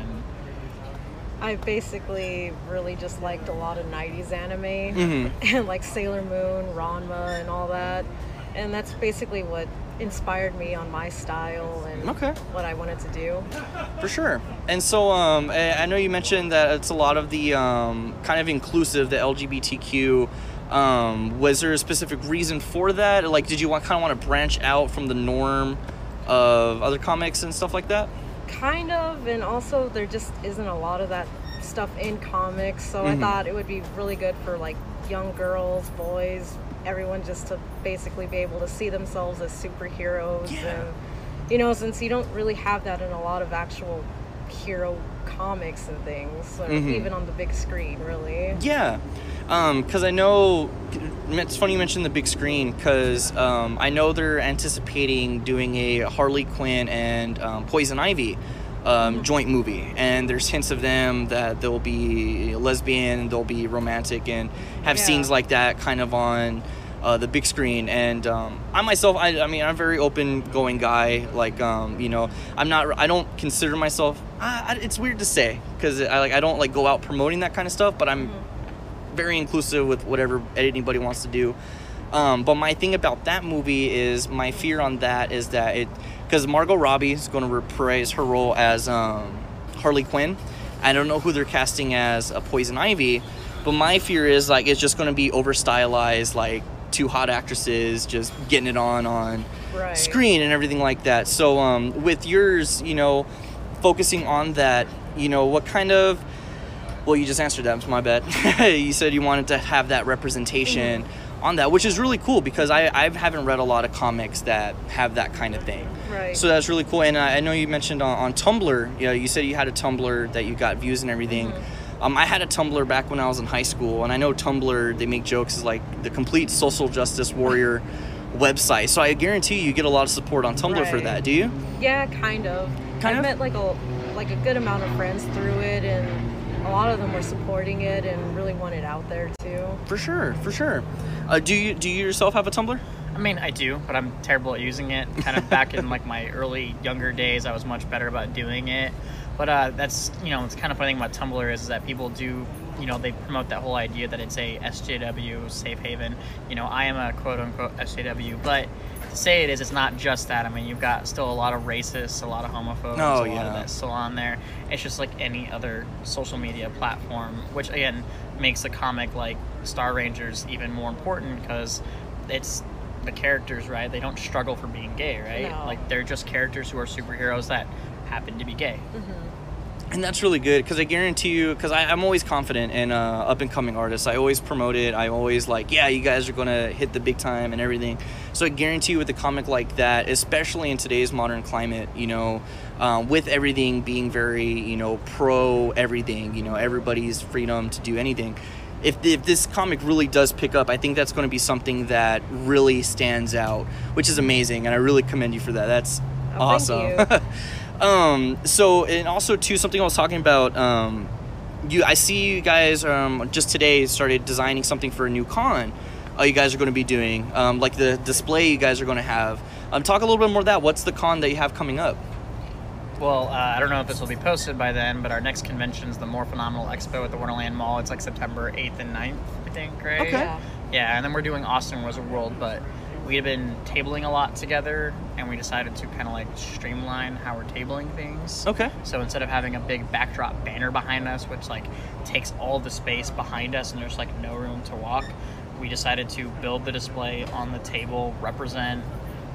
I basically really just liked a lot of 90s anime Mhm. and like Sailor Moon, Ranma, and all that. And that's basically what inspired me on my style and Okay. what I wanted to do. For sure. And so um, I I know you mentioned that it's a lot of the um, kind of inclusive, the LGBTQ. Um, was there a specific reason for that? Like, did you want, kind of want to branch out from the norm of other comics and stuff like that? Kind of, and also there just isn't a lot of that stuff in comics, so Mhm. I thought it would be really good for like young girls, boys, everyone just to basically be able to see themselves as superheroes Yeah. and you know, since you don't really have that in a lot of actual hero comics and things, so Mhm. even on the big screen, really. Yeah, because I know it's funny you mentioned the big screen because um, I know they're anticipating doing a Harley Quinn and um, Poison Ivy um, joint movie, and there's hints of them that they'll be lesbian, they'll be romantic, and have Yeah. scenes like that kind of on. Uh, the big screen and um, I myself I, I mean I'm a very open going guy like um, you know I'm not I don't consider myself I, I, it's weird to say because I like I don't like go out promoting that kind of stuff but I'm very inclusive with whatever anybody wants to do. Um, but my thing about that movie is my fear on that is that it because Margot Robbie is going to reprise her role as um, Harley Quinn. I don't know who they're casting as a Poison Ivy, but my fear is like it's just going to be over stylized, like two hot actresses just getting it on on Right. screen and everything like that. So um, with yours, you know, focusing on that, you know, what kind of well, you just answered that. It's my bad. you said you wanted to have that representation on that, which is really cool because I, I haven't read a lot of comics that have that kind of thing. Right. So that's really cool. And I, I know you mentioned on, on Tumblr, you know, you said you had a Tumblr that you got views and everything. Um, I had a Tumblr back when I was in high school, and I know Tumblr, they make jokes as like the complete social justice warrior website. So I guarantee you get a lot of support on Tumblr for that, do you? Yeah, kind of. Kind I of? met like a like a good amount of friends through it, and a lot of them were supporting it and really want it out there too. For sure, for sure. Uh, do you do you yourself have a Tumblr? I mean, I do, but I'm terrible at using it. Kind of back in like my early younger days, I was much better about doing it. But uh, that's you know, it's kind of funny thing about Tumblr is is that people do, you know, they promote that whole idea that it's a SJW safe haven. You know, I am a quote unquote SJW, but to say it is, it's not just that. I mean, you've got still a lot of racists, a lot of homophobes, Oh, a lot yeah. of that's still on there. It's just like any other social media platform, which again makes a comic like Star Rangers even more important because it's the characters, right? They don't struggle for being gay, right? No. Like they're just characters who are superheroes that happen to be gay. Mm-hmm. And that's really good because I guarantee you, because I'm always confident in uh, up and coming artists. I always promote it. I always like, yeah, you guys are gonna hit the big time and everything. So I guarantee you, with a comic like that, especially in today's modern climate, you know, um, with everything being very, you know, pro everything, you know, everybody's freedom to do anything. If, if this comic really does pick up, I think that's going to be something that really stands out, which is amazing, and I really commend you for that. That's Oh, awesome. um, so and also too something I was talking about. Um, you, I see you guys um, just today started designing something for a new con. Uh, you guys are going to be doing um, like the display you guys are going to have. Um, talk a little bit more of that. What's the con that you have coming up? Well, uh, I don't know if this will be posted by then, but our next convention is the More Phenomenal Expo at the Wonderland Mall. It's like September 8th and 9th, I think, right? Okay. Yeah. Yeah, and then we're doing Austin Wizard World, but we had been tabling a lot together, and we decided to kind of like streamline how we're tabling things. Okay. So instead of having a big backdrop banner behind us, which like takes all the space behind us, and there's like no room to walk, we decided to build the display on the table, represent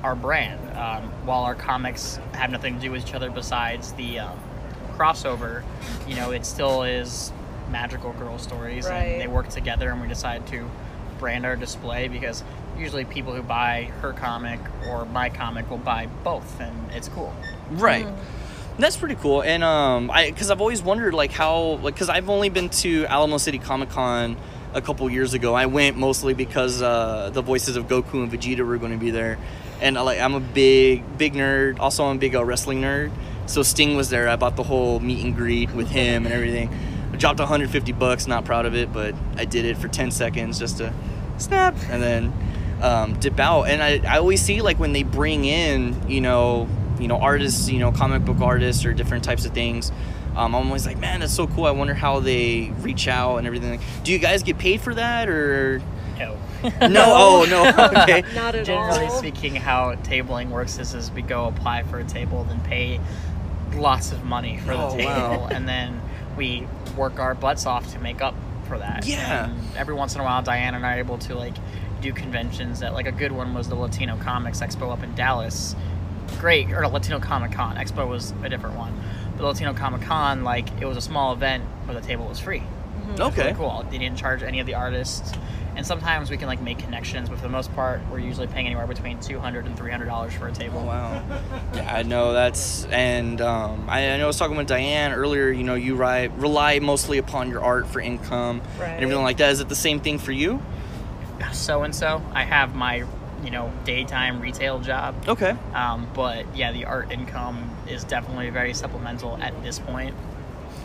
our brand. Um, while our comics have nothing to do with each other besides the um, crossover, you know, it still is magical girl stories, Right. and they work together. And we decided to brand our display because usually people who buy her comic or my comic will buy both, and it's cool. Right. That's pretty cool. And um, I because I've always wondered like how like because I've only been to Alamo City Comic Con a couple years ago. I went mostly because uh, the voices of Goku and Vegeta were going to be there, and like I'm a big big nerd. Also, I'm a big uh, wrestling nerd. So Sting was there. I bought the whole meet and greet with him and everything. I dropped 150 bucks. Not proud of it, but I did it for 10 seconds just to snap and then um, dip out. And I, I always see like when they bring in, you know, you know, artists, you know, comic book artists or different types of things. Um, I'm always like, man, that's so cool. I wonder how they reach out and everything. Like, Do you guys get paid for that or No. no? oh no. Okay. Not at Generally all. speaking, how tabling works is, is we go apply for a table, then pay lots of money for the Oh, table, wow. and then we work our butts off to make up for that. Yeah. And every once in a while, Diane and I are able to like do conventions. That like a good one was the Latino Comics Expo up in Dallas. Great, or Latino Comic Con Expo was a different one. But Latino Comic Con, like it was a small event, but the table was free. It's Okay. really cool. They didn't charge any of the artists. And sometimes we can like make connections, but for the most part, we're usually paying anywhere between two hundred and three hundred dollars for a table. Oh, wow. Yeah, I know that's, and um, I, I know I was talking with Diane earlier. You know, you ri- rely mostly upon your art for income Right. and everything like that. Is it the same thing for you? So and so, I have my you know daytime retail job, Okay. um, but yeah, the art income is definitely very supplemental at this point.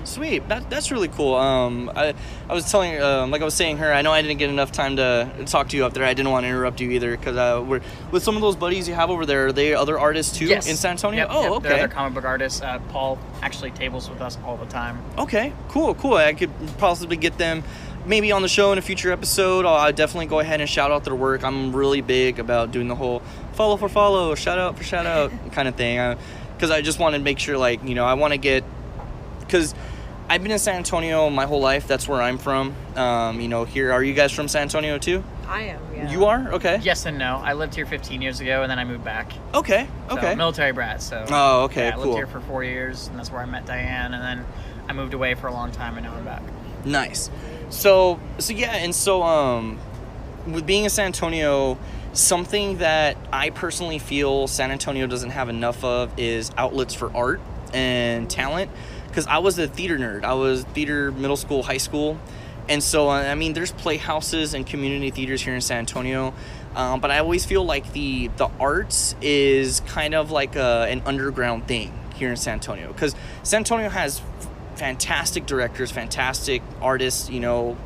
Sweet. That, that's really cool. Um, I, I was telling, um, like I was saying her, I know I didn't get enough time to talk to you up there. I didn't want to interrupt you either because uh, we're with some of those buddies you have over there. Are they other artists too yes. in San Antonio? Yep, oh, yep, They're other comic book artists. Uh, Paul actually tables with us all the time. Okay, cool, cool. I could possibly get them maybe on the show in a future episode. I'll, I'll definitely go ahead and shout out their work. I'm really big about doing the whole follow for follow, shout out for shout out kind of thing. Because I just want to make sure, like, you know, I want to get. Because I've been in San Antonio my whole life. That's where I'm from. Um, you know, here. Are you guys from San Antonio too? I am. Yeah. You are? Okay. Yes and no. I lived here 15 years ago, and then I moved back. Okay, So, okay. military brat. So. Oh, okay, Yeah, I cool. lived here for four years, and that's where I met Diane. And then I moved away for a long time, and now I'm back. Nice. So so yeah, and so um with being in San Antonio, something that I personally feel San Antonio doesn't have enough of is outlets for art and talent because I was a theater nerd. I was theater middle school, high school. And so, uh, I mean, there's playhouses and community theaters here in San Antonio, um, but I always feel like the the arts is kind of like a, an underground thing here in San Antonio because San Antonio has fantastic directors, fantastic artists, you know,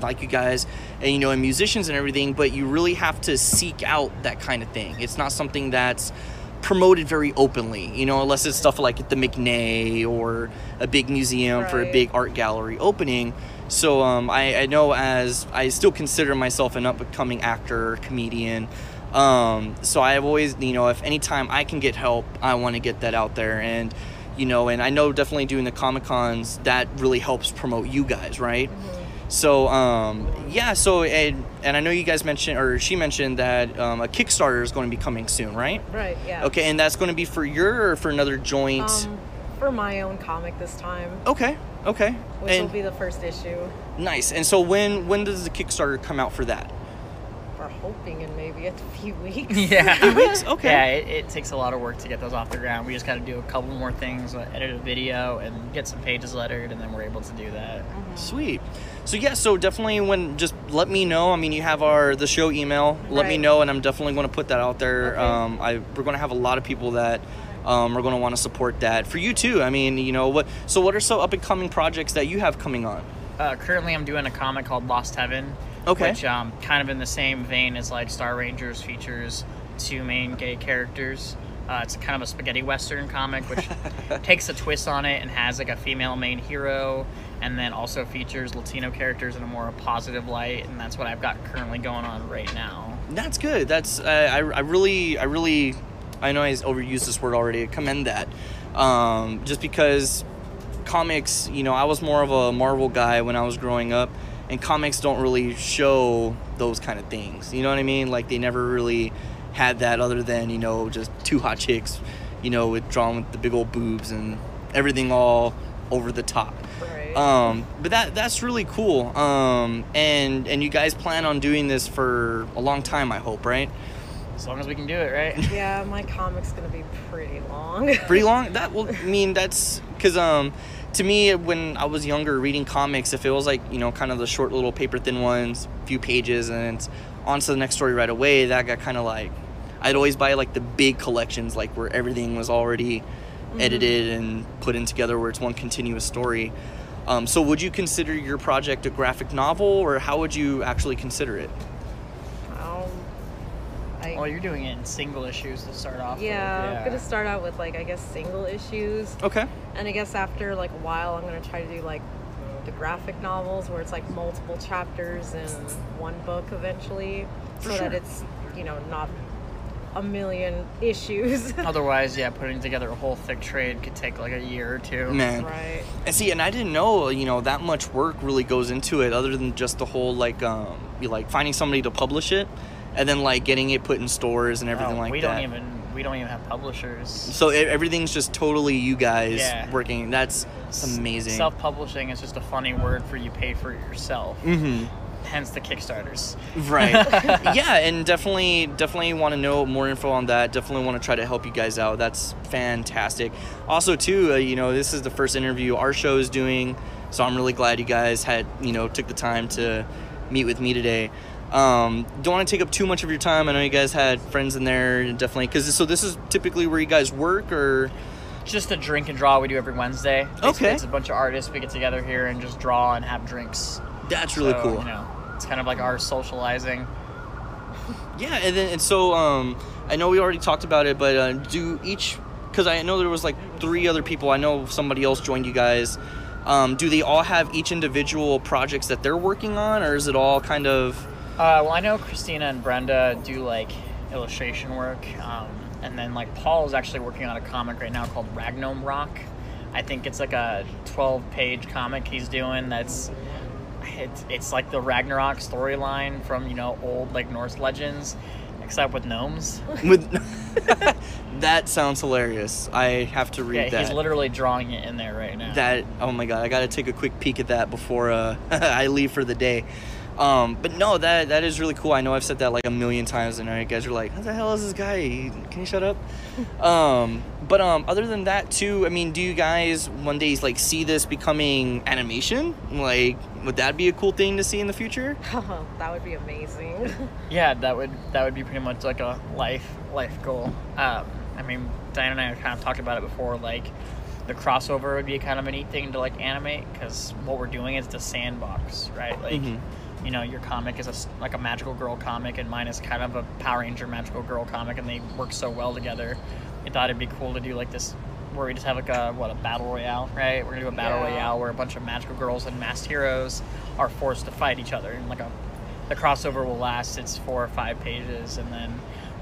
like you guys, and you know, and musicians and everything. But you really have to seek out that kind of thing. It's not something that's promoted very openly, you know, unless it's stuff like at the McNay or a big museum for a big art gallery opening. So um, I, I know as I still consider myself an up and coming actor, comedian. Um, so I've always, you know, if anytime I can get help, I want to get that out there. And, you know, and I know definitely doing the Comic Cons, that really helps promote you guys, right? So um, yeah, so and and I know you guys mentioned or she mentioned that um, a Kickstarter is going to be coming soon, right? Right. Yeah. Okay, and that's going to be for your or for another joint. Um, for my own comic this time, okay, okay, which and will be the first issue. nice. And so when when does the Kickstarter come out for that? We're hoping in maybe a few weeks. Yeah. Few weeks? Okay. Yeah, it, it takes a lot of work to get those off the ground. We just got to do a couple more things, uh, edit a video, and get some pages lettered, and then we're able to do that. Sweet. So yeah, so definitely when just let me know. I mean, you have our the show email. Let me know, and I'm definitely going to put that out there. Okay. Um, I we're going to have a lot of people that um, are going to want to support that for you too. I mean, you know what? So what are some up and coming projects that you have coming on? Uh, currently, I'm doing a comic called Lost Heaven. Okay. Which, um, kind of in the same vein as like Star Rangers, features two main gay characters. Uh, it's kind of a spaghetti western comic, which takes a twist on it and has like a female main hero, and then also features Latino characters in a more positive light, and that's what I've got currently going on right now. That's good. That's uh, I, I really I really I know I overused this word already. I commend that. Um, just because comics, you know, I was more of a Marvel guy when I was growing up, and comics don't really show those kind of things. You know what I mean? Like they never really had that other than you know just two hot chicks, you know, with drawn with the big old boobs and everything all over the top. Right. Um, but that that's really cool. Um, and and you guys plan on doing this for a long time, I hope, right? As long as we can do it, right? yeah, my comic's gonna be pretty long. Pretty long. That will I mean that's because um, to me when I was younger reading comics, if it was like you know kind of the short little paper thin ones, few pages, and it's on to the next story right away, that got kind of like I'd always buy like the big collections, like where everything was already edited and put in together, where it's one continuous story. Um, so, would you consider your project a graphic novel, or how would you actually consider it? I, Well, you're doing it in single issues to start off. with. yeah, I'm gonna start out with like I guess single issues, Okay. and I guess after like a while, I'm gonna try to do like the graphic novels where it's like multiple chapters in one book eventually, For so that it's you know not a million issues. Otherwise, yeah, putting together a whole thick trade could take like a year or two. Man. right. And see, and I didn't know, you know, that much work really goes into it, other than just the whole like, um, you like finding somebody to publish it, and then like getting it put in stores and everything Oh, like we that. don't even we don't even have publishers. So e- everything's just totally you guys Yeah. working. That's amazing. Self-publishing is just a funny word for you pay for it yourself. hmm Hence the Kickstarters. Right. yeah, and definitely, definitely want to know more info on that. Definitely want to try to help you guys out. That's fantastic. Also, too, uh, you know, this is the first interview our show is doing, so I'm really glad you guys had, you know, took the time to meet with me today. Um, don't want to take up too much of your time. I know you guys had friends in there, definitely because so this is typically where you guys work, or Just a drink and draw we do every Wednesday. Basically, Okay. It's a bunch of artists we get together here and just draw and have drinks. that's really So, cool. You know, it's kind of like our socializing. Yeah, and then and so um, I know we already talked about it, but uh, do each because I know there was like three other people. I know somebody else joined you guys. Um, do they all have each individual projects that they're working on, or is it all kind of? Uh, well, I know Christina and Brenda do like illustration work, um, and then like Paul is actually working on a comic right now called Ragnome Rock. I think it's like a 12-page comic he's doing. That's it's, it's like the Ragnarok storyline from you know old like Norse legends, except with gnomes. With that sounds hilarious. I have to read yeah, that. he's literally drawing it in there right now. that oh my god, I got to take a quick peek at that before uh, I leave for the day. Um, but no, that that is really cool. I know I've said that like a million times, and you guys are like, "How the hell is this guy? Can you shut up?" um, but um, other than that, too, I mean, do you guys one day like see this becoming animation? Like, would that be a cool thing to see in the future? that would be amazing. Yeah, that would that would be pretty much like a life life goal. Um, I mean, Diane and I kind of talked about it before. Like, the crossover would be kind of a neat thing to like animate because what we're doing is the sandbox, right? Like, Mhm. You know, your comic is a s like a magical girl comic, and mine is kind of a Power Ranger magical girl comic, and they work so well together. We thought it'd be cool to do like this. Where we just have like a what a battle royale, right? We're gonna do a battle Yeah. royale where a bunch of magical girls and masked heroes are forced to fight each other, and like a the crossover will last it's four or five pages and then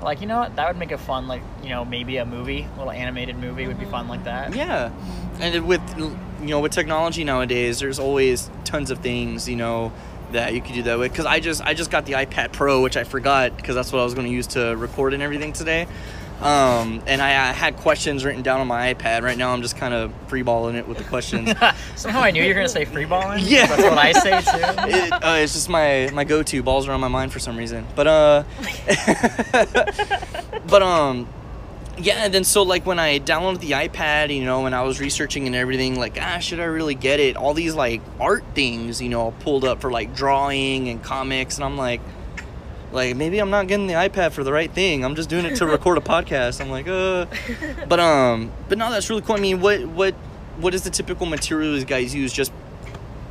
like you know what that would make a fun like you know maybe a movie a little animated movie would be fun like mm-hmm. that Yeah, and with you know with technology nowadays, there's always tons of things you know that you could do that with. Because I just I just got the iPad Pro, which I forgot because that's what I was going to use to record and everything today. Um, and I, I had questions written down on my iPad. Right now, I'm just kind of freeballing it with the questions. somehow i knew you were gonna say free balling Yeah. that's what i say too it, uh, it's just my my go-to. Balls are on my mind for some reason. But uh, but um, yeah. And then so like when I downloaded the iPad, you know, and I was researching and everything, like ah, should I really get it? All these like art things, you know, pulled up for like drawing and comics, and I'm like. Like maybe I'm not getting the iPad for the right thing. I'm just doing it to record a podcast. I'm like, uh, but um, but no, that's really cool. I mean, what what what is the typical material you guys use? Just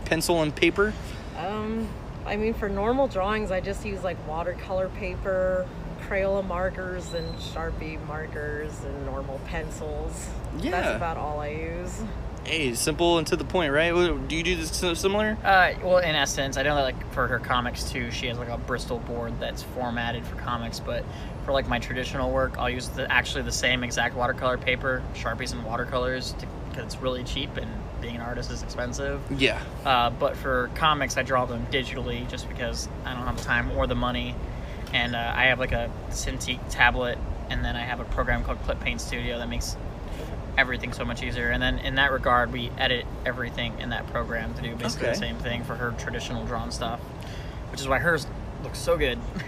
pencil and paper? Um, I mean, for normal drawings, I just use like watercolor paper, Crayola markers, and Sharpie markers, and normal pencils. Yeah. That's about all I use. Hey, simple and to the point, right? Do you do this similar? uh, well in essence i know that like for her comics too she has like a bristol board that's formatted for comics but for like my traditional work i'll use the actually the same exact watercolor paper sharpies and watercolors because it's really cheap and being an artist is expensive. Yeah. Uh, but for comics, I draw them digitally just because I don't have the time or the money. And uh, I have like a Cintiq tablet, and then I have a program called Clip Paint Studio that makes everything so much easier. And then in that regard, we edit everything in that program to do basically Okay. the same thing for her traditional drawn stuff, which is why hers looks so good.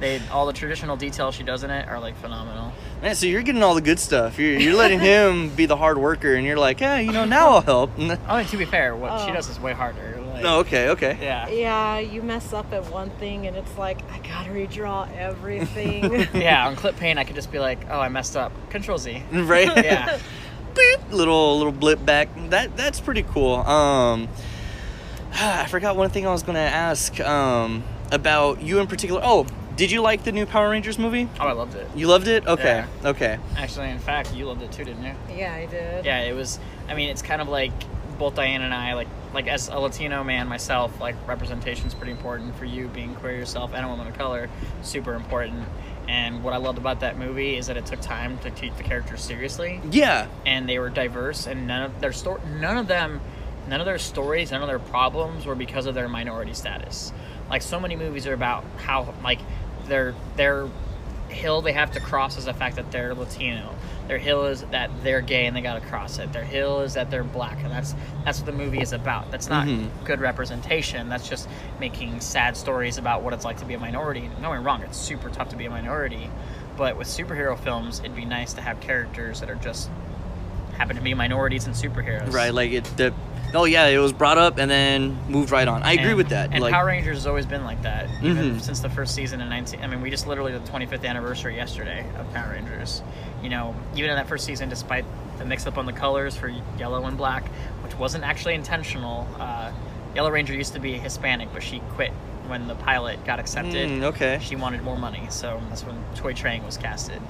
they all the traditional details she does in it are like phenomenal. Man, so you're getting all the good stuff. You're, you're letting him be the hard worker, and you're like, yeah, you know, now I'll help. Oh, and to be fair, what she Oh. does is way harder. Like, No, okay, okay. Yeah. Yeah, you mess up at one thing and it's like I gotta redraw everything. Yeah, on clip paint, I could just be like, "Oh, I messed up." Control Z. Right? Yeah. Beep, little little blip back. That that's pretty cool. Um, I forgot one thing I was gonna ask. Um, about you in particular. Oh, did you like the new Power Rangers movie? Oh, I loved it. You loved it? Okay, Yeah. okay. Actually, in fact, you loved it too, didn't you? yeah, I did. Yeah, it was. I mean, it's kind of like both Diane and I, like, like as a Latino man myself, like representation is pretty important for you being queer yourself and a woman of color, super important. And what I loved about that movie is that it took time to take the characters seriously, Yeah. and they were diverse, and none of their story, none of them, none of their stories, none of their problems were because of their minority status. Like so many movies are about how like their their hill they have to cross is the fact that they're Latino. Their hill is that they're gay and they gotta cross it. Their hill is that they're black and that's that's what the movie is about. That's not Mhm. good representation. That's just making sad stories about what it's like to be a minority. Get me wrong, it's super tough to be a minority. But with superhero films, it'd be nice to have characters that are just happen to be minorities and superheroes. Right. Like it. The, oh yeah, it was brought up and then moved right on. I agree And- with that. And like, Power Rangers has always been like that, even Mhm. since the first season in 19. I mean, we just literally the 25th anniversary yesterday of Power Rangers. You know, even in that first season, despite the mix-up on the colors for yellow and black, which wasn't actually intentional. Uh, yellow Ranger used to be Hispanic, but she quit when the pilot got accepted. Mm, okay. She wanted more money, so that's when Thuy Trang was casted.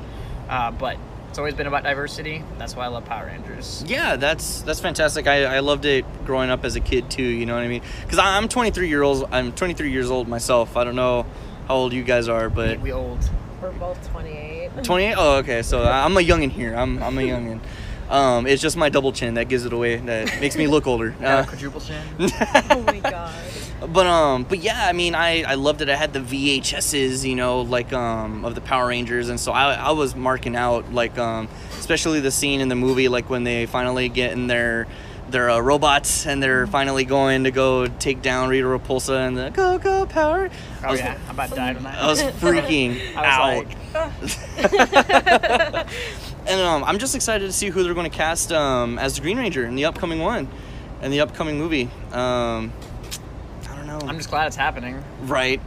Uh, but it's always been about diversity. That's why I love Power Rangers. Yeah, that's that's fantastic. I, I loved it growing up as a kid too. You know what I mean? Because I'm 23 years old. I'm 23 years old myself. I don't know how old you guys are, but we old. We're both 28. 28. Oh, okay. So I'm a youngin here. I'm I'm a youngin. Um, it's just my double chin that gives it away. That makes me look older. Uh, Uh, quadruple chin. oh my god. but um, but yeah, I mean, I I loved it. I had the VHSs, you know, like um of the Power Rangers, and so I I was marking out like um, especially the scene in the movie like when they finally get in their their uh, robots and they're finally going to go take down Rita Repulsa and the go go power. I Oh was, yeah, I about died on that. I was freaking I was out. like, and um, I'm just excited to see who they're going to cast um, as the Green Ranger in the upcoming one, in the upcoming movie. Um, I don't know. I'm just glad it's happening. right.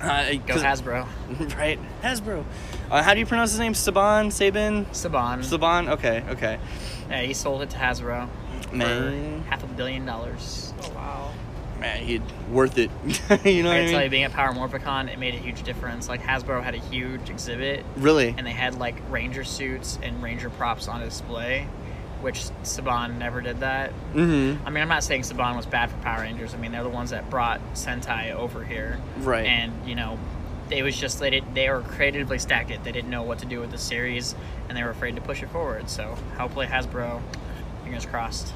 Uh, Go 'cause- Hasbro. Right, Hasbro. Uh, how do you pronounce his name? Saban, Saban, Saban. Saban. Okay, okay. Yeah, he sold it to Hasbro Man. for half a billion dollars. Oh wow. Man, he'd worth it. you know I what I can tell you, mean? being at Power Morphicon, it made a huge difference. Like Hasbro had a huge exhibit, Really? and they had like Ranger suits and Ranger props on display, which Saban never did that. Mm-hmm. I mean, I'm not saying Saban was bad for Power Rangers. I mean, they're the ones that brought Sentai over here. Right. And you know, it was just they did they were creatively stacked it. They didn't know what to do with the series, and they were afraid to push it forward. So hopefully Hasbro, fingers crossed.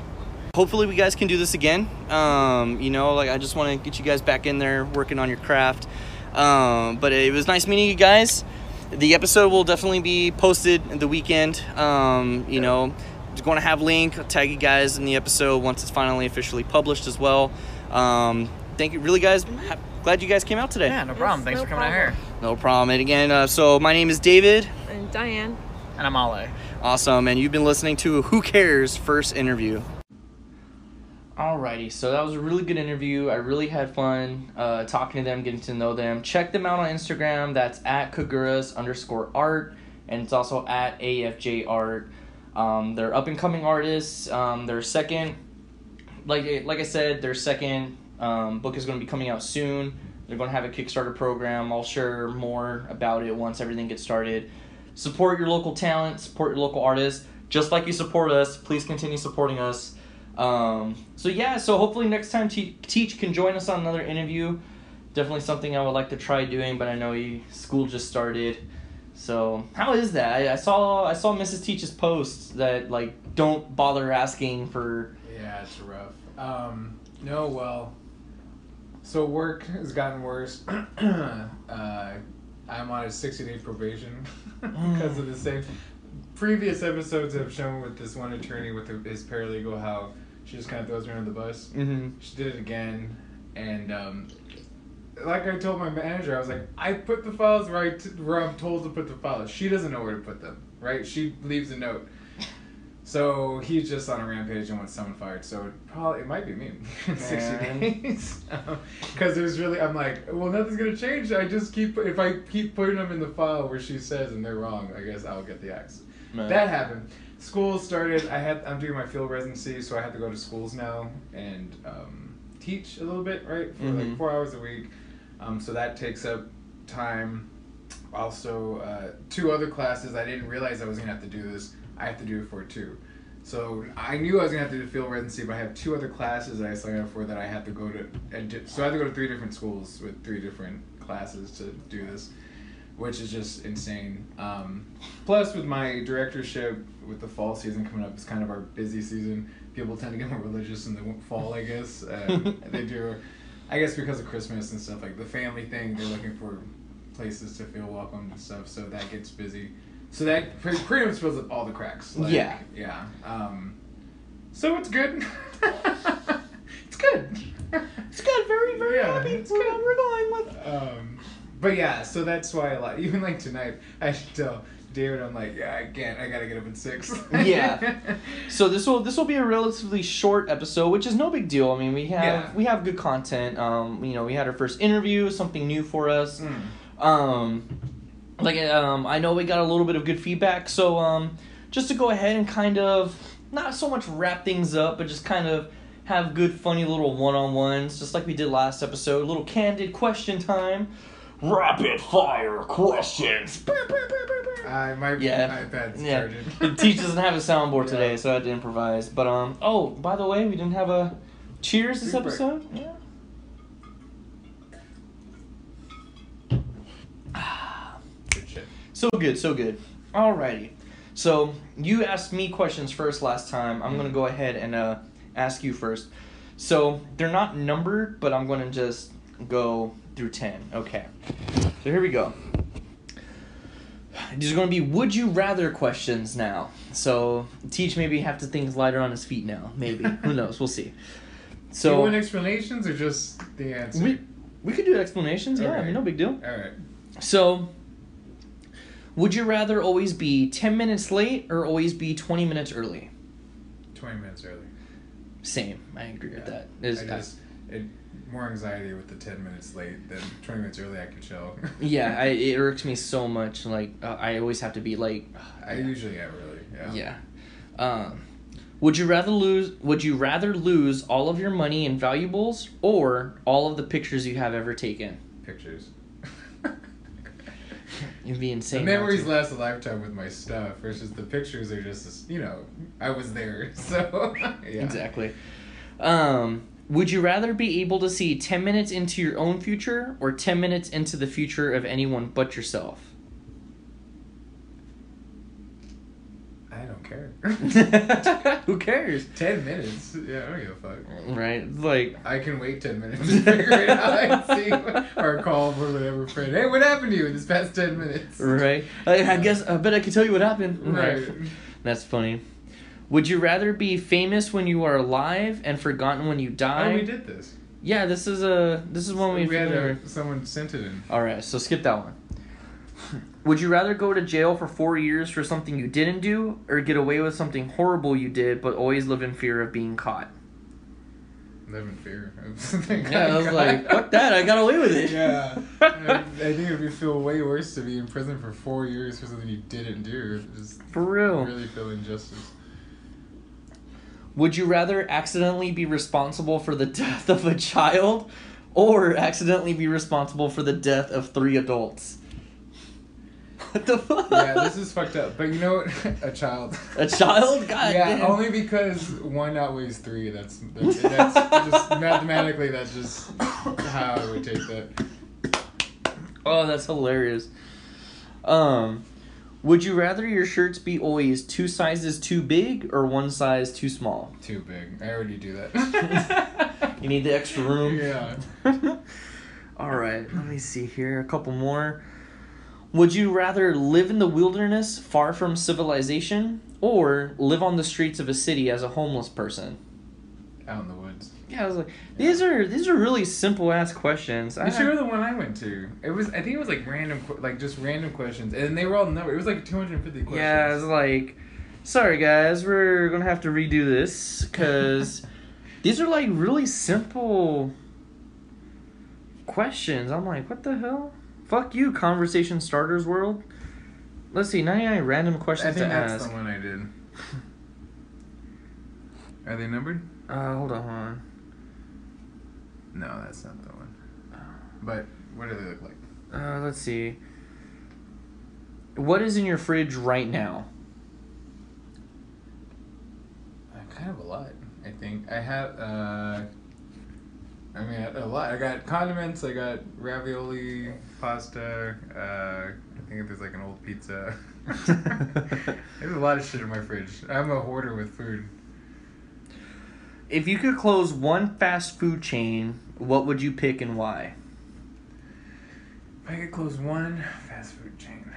Hopefully we guys can do this again. Um, you know like i just want to get you guys back in there working on your craft. Um, but it was nice meeting you guys. The episode will definitely be posted the weekend. Um, you know just going to have link I'll tag you guys in the episode once it's finally officially published as well. Um, thank you really guys ha- glad you guys came out today. Yeah, no problem. Thanks no for coming out here. no problem. And again uh, so my name is david. And Diane. And I'm Ale. awesome. And you've been listening to who cares first interview Alrighty, so that was a really good interview. I really had fun uh, talking to them, getting to know them. Check them out on Instagram. That's at Kaguras underscore art, and it's also at AFJ art. Um, they're up and coming artists. Um, their second, like like I said, their second um, book is going to be coming out soon. They're going to have a Kickstarter program. I'll share more about it once everything gets started. Support your local talent. Support your local artists. Just like you support us, please continue supporting us. Um, so yeah, so hopefully next time Te- Teach can join us on another interview. Definitely something I would like to try doing, but I know he, school just started, So how is that? I, I saw I saw Mrs. Teach's post that like don't bother asking for. Yeah, it's rough. Um, no, well, so work has gotten worse. uh, I'm on a 60 day probation because of the same. Previous episodes have shown with this one attorney with his paralegal how she just kind of throws me under the bus. Mm-hmm. She did it again, and um, like I told my manager, I was like, I put the files where, I t- where I'm told to put the files. She doesn't know where to put them, right? She leaves a note. So he's just on a rampage and wants someone fired. So it probably it might be me sixty days. Because there's really I'm like, well, nothing's gonna change. I just keep if I keep putting them in the file where she says and they're wrong. I guess I'll get the axe. That happened. School started. I had. I'm doing my field residency, so I had to go to schools now and um, teach a little bit, right, for Mhm. like four hours a week. Um, so that takes up time. Also, uh, two other classes. I didn't realize I was gonna have to do this. I have to do it for too. So I knew I was gonna have to do field residency, but I have two other classes that I signed up for that I had to go to. And di- so I had to go to three different schools with three different classes to do this which is just insane. Um, plus, with my directorship, with the fall season coming up, it's kind of our busy season. People tend to get more religious in the fall, I guess. Uh, they do, I guess, because of Christmas and stuff like the family thing. They're looking for places to feel welcome and stuff, so that gets busy. So that pre- pretty much fills up all the cracks. Like, Yeah. yeah. Um, so it's good. it's good. It's good. Very very Yeah, happy. it's good. we're going with. Um, but yeah, so that's why a lot. even like tonight. I should David, I'm like, yeah, I can't. I gotta get up at six. Yeah. So this will this will be a relatively short episode, which is no big deal. I mean, we have Yeah. we have good content. Um, you know, we had our first interview, something new for us. Mm. Um, like um, I know we got a little bit of good feedback, so um, just to go ahead and kind of not so much wrap things up, but just kind of have good, funny little one-on-ones, just like we did last episode. A little candid question time, rapid fire questions. I my Yeah. iPad's Yeah, charging. the teacher doesn't have a soundboard today, Yeah. so I had to improvise. But um, oh, by the way, we didn't have a cheers this Super. episode. Yeah. Good shit. So good, so good. Alrighty. So you asked me questions first last time. I'm gonna go ahead and uh, ask you first. So they're not numbered, but I'm gonna just go through ten. Okay. So here we go. These are gonna be would you rather questions now. So teach maybe have to think lighter on his feet now. Maybe who knows? We'll see. Do you So want explanations or just the answer? we we could do explanations. Yeah, I mean no big deal. All right. So, would you rather always be 10 minutes late or always be 20 minutes early? Twenty minutes early. Same. I agree with Yeah. that. Is- I just it more anxiety with the ten minutes late than twenty minutes early. I could chill. yeah, I, it irks me so much. Like, uh, I always have to be like, I usually am really. Yeah. yeah. Um, would you rather lose? Would you rather lose all of your money and valuables or all of the pictures you have ever taken? Pictures. It'd be The insane. not memories to. last a lifetime with my stuff versus the pictures are just, you know, I was there. So, yeah. Exactly. Um, would you rather be able to see 10 minutes into your own future or 10 minutes into the future of anyone but yourself? I don't care. Who cares? 10 minutes? Yeah, I don't give a fuck. Right? Like, I can wait 10 minutes to figure it out and see, or call for whatever friend. Hey, what happened to you in this past 10 minutes? right? I, I guess, I bet I could tell you what happened. Right. That's funny. Would you rather be famous when you are alive and forgotten when you oh, die? Oh, we did this. Yeah, this is a this is one we, we had a, someone sent it in. All right, so skip that one. Would you rather go to jail for four years for something you didn't do, or get away with something horrible you did, but always live in fear of being caught? Live in fear. Of something. Yeah, I was like, fuck that, I got away with it. Yeah. I, I think it would feel way worse to be in prison for four years for something you didn't do. Just For real. really feel injustice. Would you rather accidentally be responsible for the death of a child, or accidentally be responsible for the death of three adults? What the fuck? Yeah, this is fucked up. But you know what? A child. a child. God yeah, damn. only because one outweighs three. That's that's, that's just mathematically. That's just how I would take that. Oh, that's hilarious. Um, would you rather your shirts be always two sizes too big or one size too small? Too big. I already do that. You need the extra room. yeah. All right, let me see here. A couple more. Would you rather live in the wilderness far from civilization or live on the streets of a city as a homeless person? Out in the woods. Yeah, I was like, these are these are really simple ass questions. You should go the one I went to. It was I think it was like random, like just random questions, and they were all numbered. It was like 250 questions. Yeah, it's like, sorry guys, we're gonna have to redo this because these are like really simple questions. I'm like, what the hell? Fuck you, conversation starters world. Let's see, 99 random questions I think to that's ask. the one I did. Are they numbered? Uh, hold on, hold on. No, that's not the one. But what do they look like? Uh, let's see. What is in your fridge right now? Uh, kind of a lot. I think I have. uh I mean, a lot. I got condiments. I got ravioli, pasta. Uh, I think there's like an old pizza. there's a lot of shit in my fridge. I'm a hoarder with food. If you could close one fast food chain, what would you pick and why? If I could close one fast food chain,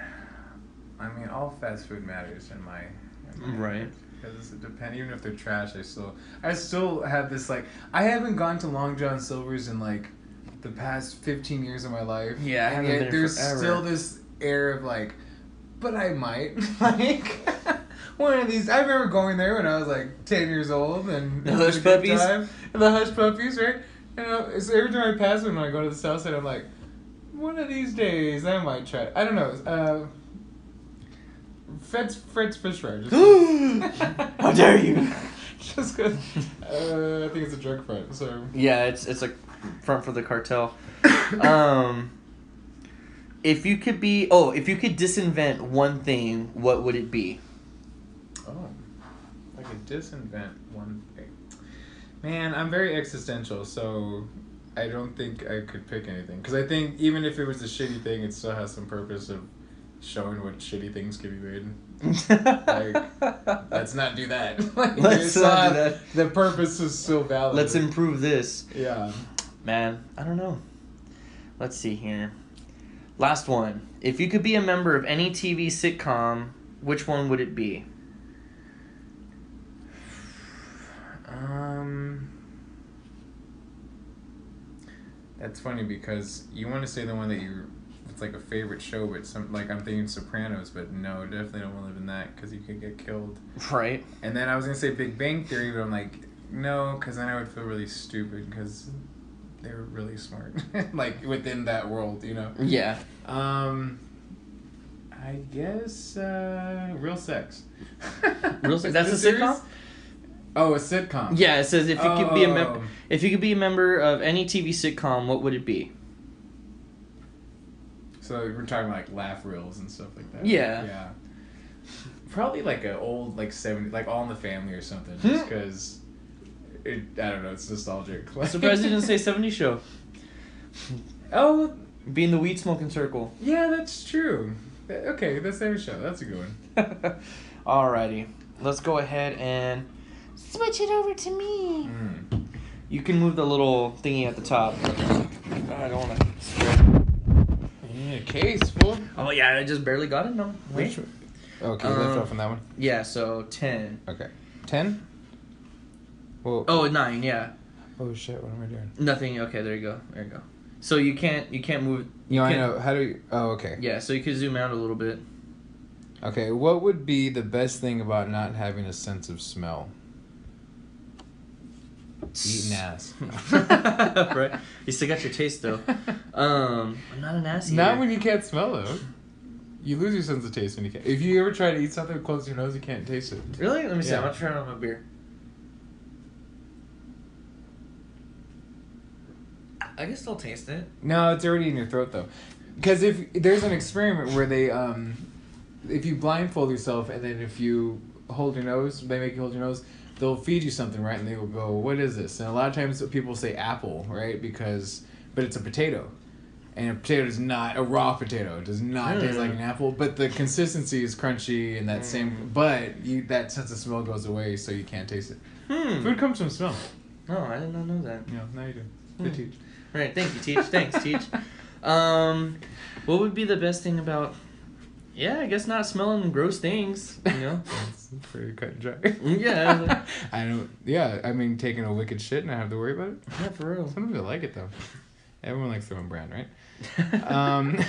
I mean, all fast food matters in my. In my Right. Because it depends. Even if they're trash, I still, I still have this like. I haven't gone to Long John Silver's in like, the past fifteen years of my life. Yeah, I and haven't yet there's forever. still this air of like, but I might like. One of these, I remember going there when I was like ten years old, and The Hush Puppies? the hush puppies, right? And uh, so every time I pass them when I go to the south side, I'm like, one of these days I might try. it. I don't know. Uh, Fred's Fred's fish fry. How dare you? Just cause uh, I think it's a drug front. So Yeah, it's it's a front for the cartel. um, if you could be oh, if you could disinvent one thing, what would it be? oh, I could disinvent one thing. Man, I'm very existential, so I don't think I could pick anything. Because I think even if it was a shitty thing, it still has some purpose of showing what shitty things can be made. Let's not do that. like, Let's not do that. The purpose is still valid. Let's improve this. Yeah. Man, I don't know. Let's see here. Last one. If you could be a member of any TV sitcom, which one would it be? Um. That's funny because you want to say the one that you, it's like a favorite show, but some like I'm thinking Sopranos, but no, definitely don't want to live in that because you could get killed. Right. And then I was gonna say Big Bang Theory, but I'm like, no, because then I would feel really stupid because they were really smart, like within that world, you know. Yeah. Um. I guess uh, real sex. Real Sex- that's a it sitcom? Oh, a sitcom. Yeah, it says if you could be a member Oh. if you could be a member of any TV sitcom, what would it be? So we're talking like laugh reels and stuff like that. Yeah. Yeah. Probably like an old like seventy like All in the Family or something, Hmm. just because. It, I don't know. It's nostalgic. I'm surprised you didn't say 70 show. Oh being the weed smoking circle. yeah, that's true. Okay, that's every show. That's a good one. Alrighty. Let's go ahead and switch it over to me. Mm. You can move the little thingy at the top. I don't want to spread. You need a case full. Oh yeah, I just barely got it. No. Wait. Which Okay, Um, lift off on that one. Yeah. So ten. Okay, ten. Well, Oh nine. Yeah. oh shit! What am I doing? Nothing. Okay. There you go. There you go. So you can't you can't move. You know, I can't- know. How do you? Oh, okay. Yeah. So you can zoom out a little bit. Okay, what would be the best thing about not having a sense of smell? Eating ass. right. You still got your taste though. Um, I'm not an ass eater. Not when you can't smell it. You lose your sense of taste when you can't. If you ever try to eat something close your nose, you can't taste it. Really? Let me see. Yeah. I'm gonna try it on my beer. I can still taste it. No, it's already in your throat though. Because if there's an experiment where they, um, if you blindfold yourself and then if you hold your nose, they make you hold your nose. They'll feed you something, right? And they will go, "What is this?" And a lot of times people say apple, right? Because, but it's a potato. And a potato is not a raw potato It does not taste Mm. like an apple, but the consistency is crunchy and that same. But you that sense of smell goes away, so you can't taste it. Hmm. Food comes from smell. Oh, I did not know that. Yeah, now you do. Good Hmm. teach. Right. Thank you, Teach. Thanks, Teach. Um, what would be the best thing about? Yeah, I guess not smelling gross things. You know. Pretty cut and dry. Yeah. I don't. Yeah, I mean, taking a wicked shit and I have to worry about it. yeah, for real. Some people like it though. Everyone likes their own brand, right? um,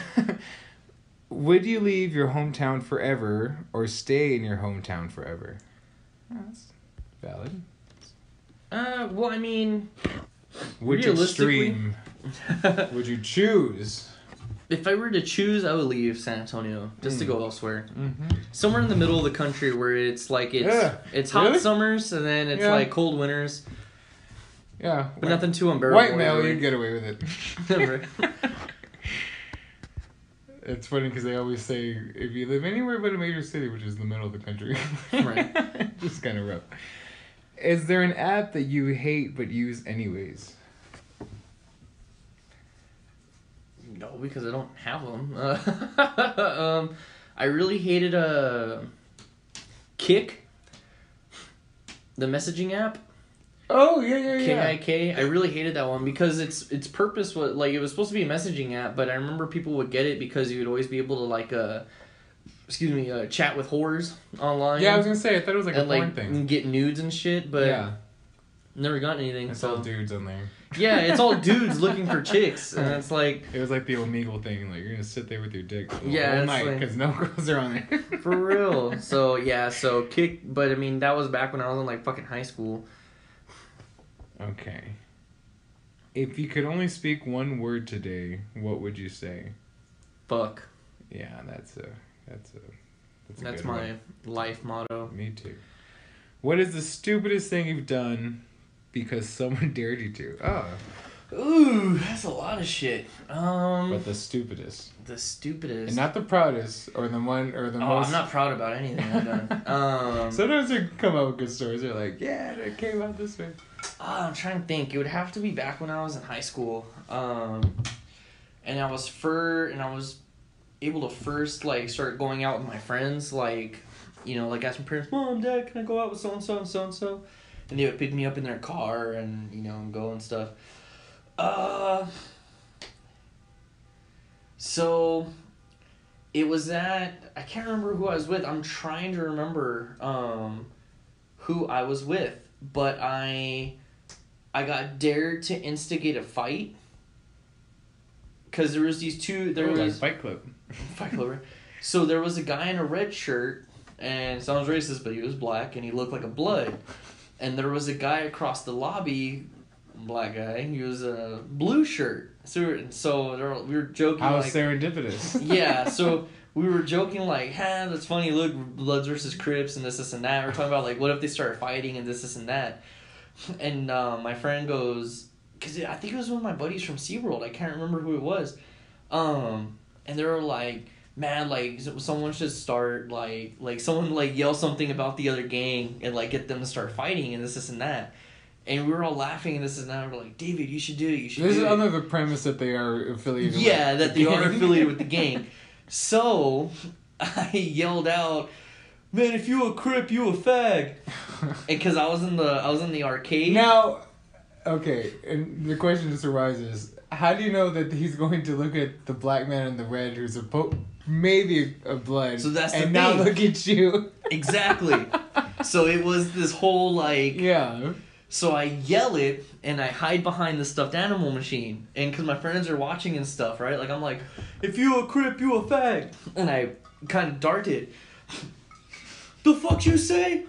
would you leave your hometown forever or stay in your hometown forever? Oh, that's valid. Uh, well, I mean, Which extreme would you choose? If I were to choose, I would leave San Antonio just to Mm. go elsewhere. Mm-hmm. Somewhere in the middle of the country where it's like it's Yeah. it's hot Really? summers and then it's Yeah. like cold winters, Yeah. but nothing too unbearable. White male, you'd get away with it. It's funny because they always say if you live anywhere but a major city, which is the middle of the country, Right. just kind of rough. Is there an app that you hate but use anyways? No, because I don't have them. Um, I really hated uh, Kik, the messaging app. Oh yeah yeah yeah. KIK. I really hated that one because its its purpose was like it was supposed to be a messaging app, but I remember people would get it because you would always be able to like uh, excuse me, uh, chat with whores online. Yeah, I was gonna say I thought it was like a and porn like thing. get nudes and shit, but yeah, never got anything. it's so all dudes on there. Yeah, it's all dudes looking for chicks, and it's like It was like the Omegle thing, like you're gonna sit there with your dick the Yeah, whole it's night like- because no girls are on there. for real. So yeah, so Kik, but I mean that was back when I was in like fucking high school. Okay. If you could only speak one word today, what would you say? Fuck. Yeah, that's a that's a that's, a That's good my one. life motto. Me too. What is the stupidest thing you've done because someone dared you to? Oh, Ooh, that's a lot of shit. Um, but the stupidest, the stupidest. and not the proudest, or the one, or the oh, most. I'm not proud about anything I've done. um, Sometimes they come out with good stories. They're like, yeah, it came out this way. Oh, I'm trying to think. It would have to be back when I was in high school. Um, and I was fur, and I was able to first like start going out with my friends, like, you know, like ask my parents, "Mom, Dad, can I go out with so and so and so and so?" And they would pick me up in their car and you know and go and stuff. Uh. So, it was that I can't remember who I was with. I'm trying to remember um, who I was with, but I I got dared to instigate a fight because there was these two. There Oh, like was Fight Club. Fight Club. right? So there was a guy in a red shirt, and sounds racist, but he was black and he looked like a blood. And there was a guy across the lobby, black guy. He was a blue shirt. So we were, so were- we were joking How like, serendipitous. yeah, so we were joking like, "Ha, that's funny. Look, Bloods versus Crips and this, this, and that." We're talking about like, what if they start fighting and this, this, and that. And uh, my friend goes, because I think it was one of my buddies from SeaWorld. I can't remember who it was. Um, and they were like, "Man, like someone should start like like someone like yell something about the other gang and like get them to start fighting and this, this, and that." And we were all laughing and this and that. We're like, "David, you should do it. You should." This do is under the premise that they are affiliated. with Yeah, that they the are affiliated with the gang. So I yelled out, "Man, if you a crip, you a fag!" And Because I was in the I was in the arcade. now, okay, and the question just arises: How do you know that he's going to look at the black man in the red, who's a po- maybe a blood, So that's the and thing. look at you? Exactly. so it was this whole like. yeah. So I yell it and I hide behind the stuffed animal machine, and because my friends are watching and stuff, right? Like I'm like, "If you a crip, you a fag," and I kind of dart it. The fuck you say?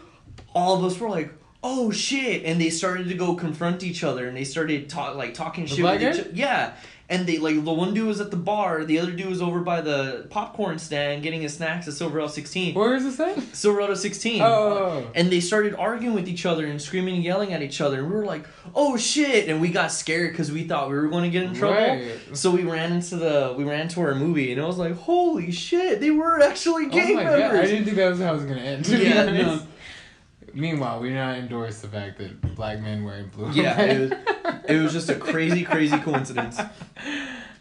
All of us were like, "Oh shit!" And they started to go confront each other, and they started talk like talking shit black with each other. Yeah, and they like the one dude was at the bar, the other dude was over by the popcorn stand getting his snacks at Silver L sixteen. Where is this thing? Silverado 16. Oh. And they started arguing with each other and screaming and yelling at each other. And we were like, oh shit. And we got scared because we thought we were going to get in trouble. Right. So we ran into the, we ran to our movie and it was like, holy shit, they were actually Oh gang my god! I didn't think that was how it was gonna end. Yeah. Meanwhile, we did not endorse the fact that black men wearing blue. Yeah, it was, it was just a crazy, crazy coincidence.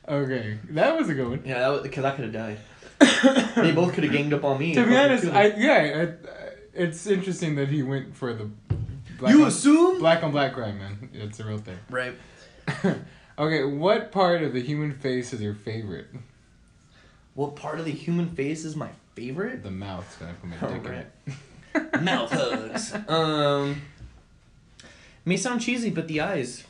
Okay, that was a good one. Yeah, because I could have died. they both could have ganged up on me. to be honest, I yeah, it, it's interesting that he went for the black you on, assume black on black crime, man. It's a real thing. right. okay, what part of the human face is your favorite? What part of the human face is my favorite? The mouth's gonna put my oh, dick in it. Mouth hugs. Um, may sound cheesy, but the eyes.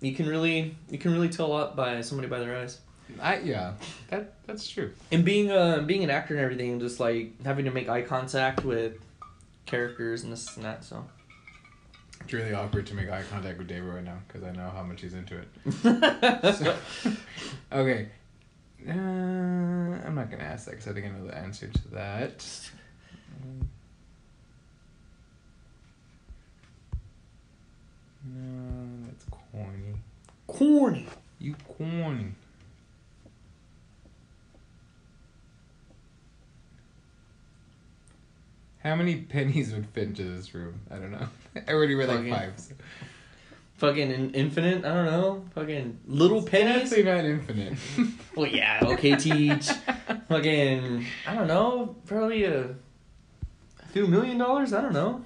You can really you can really tell a lot by somebody by their eyes. I yeah, that that's true. And being uh being an actor and everything, just like having to make eye contact with characters and this and that. So. It's really awkward to make eye contact with David right now because I know how much he's into it. So- okay. Uh, I'm not gonna ask that because I think I know the answer to that. No, that's corny. Corny. You corny. How many pennies would fit into this room? I don't know. I already read like Fucking- five. so- Fucking in- infinite. I don't know. Fucking little pennies. Definitely not infinite. Well, yeah. Okay, teach. Fucking. I don't know. Probably a few million dollars. I don't know.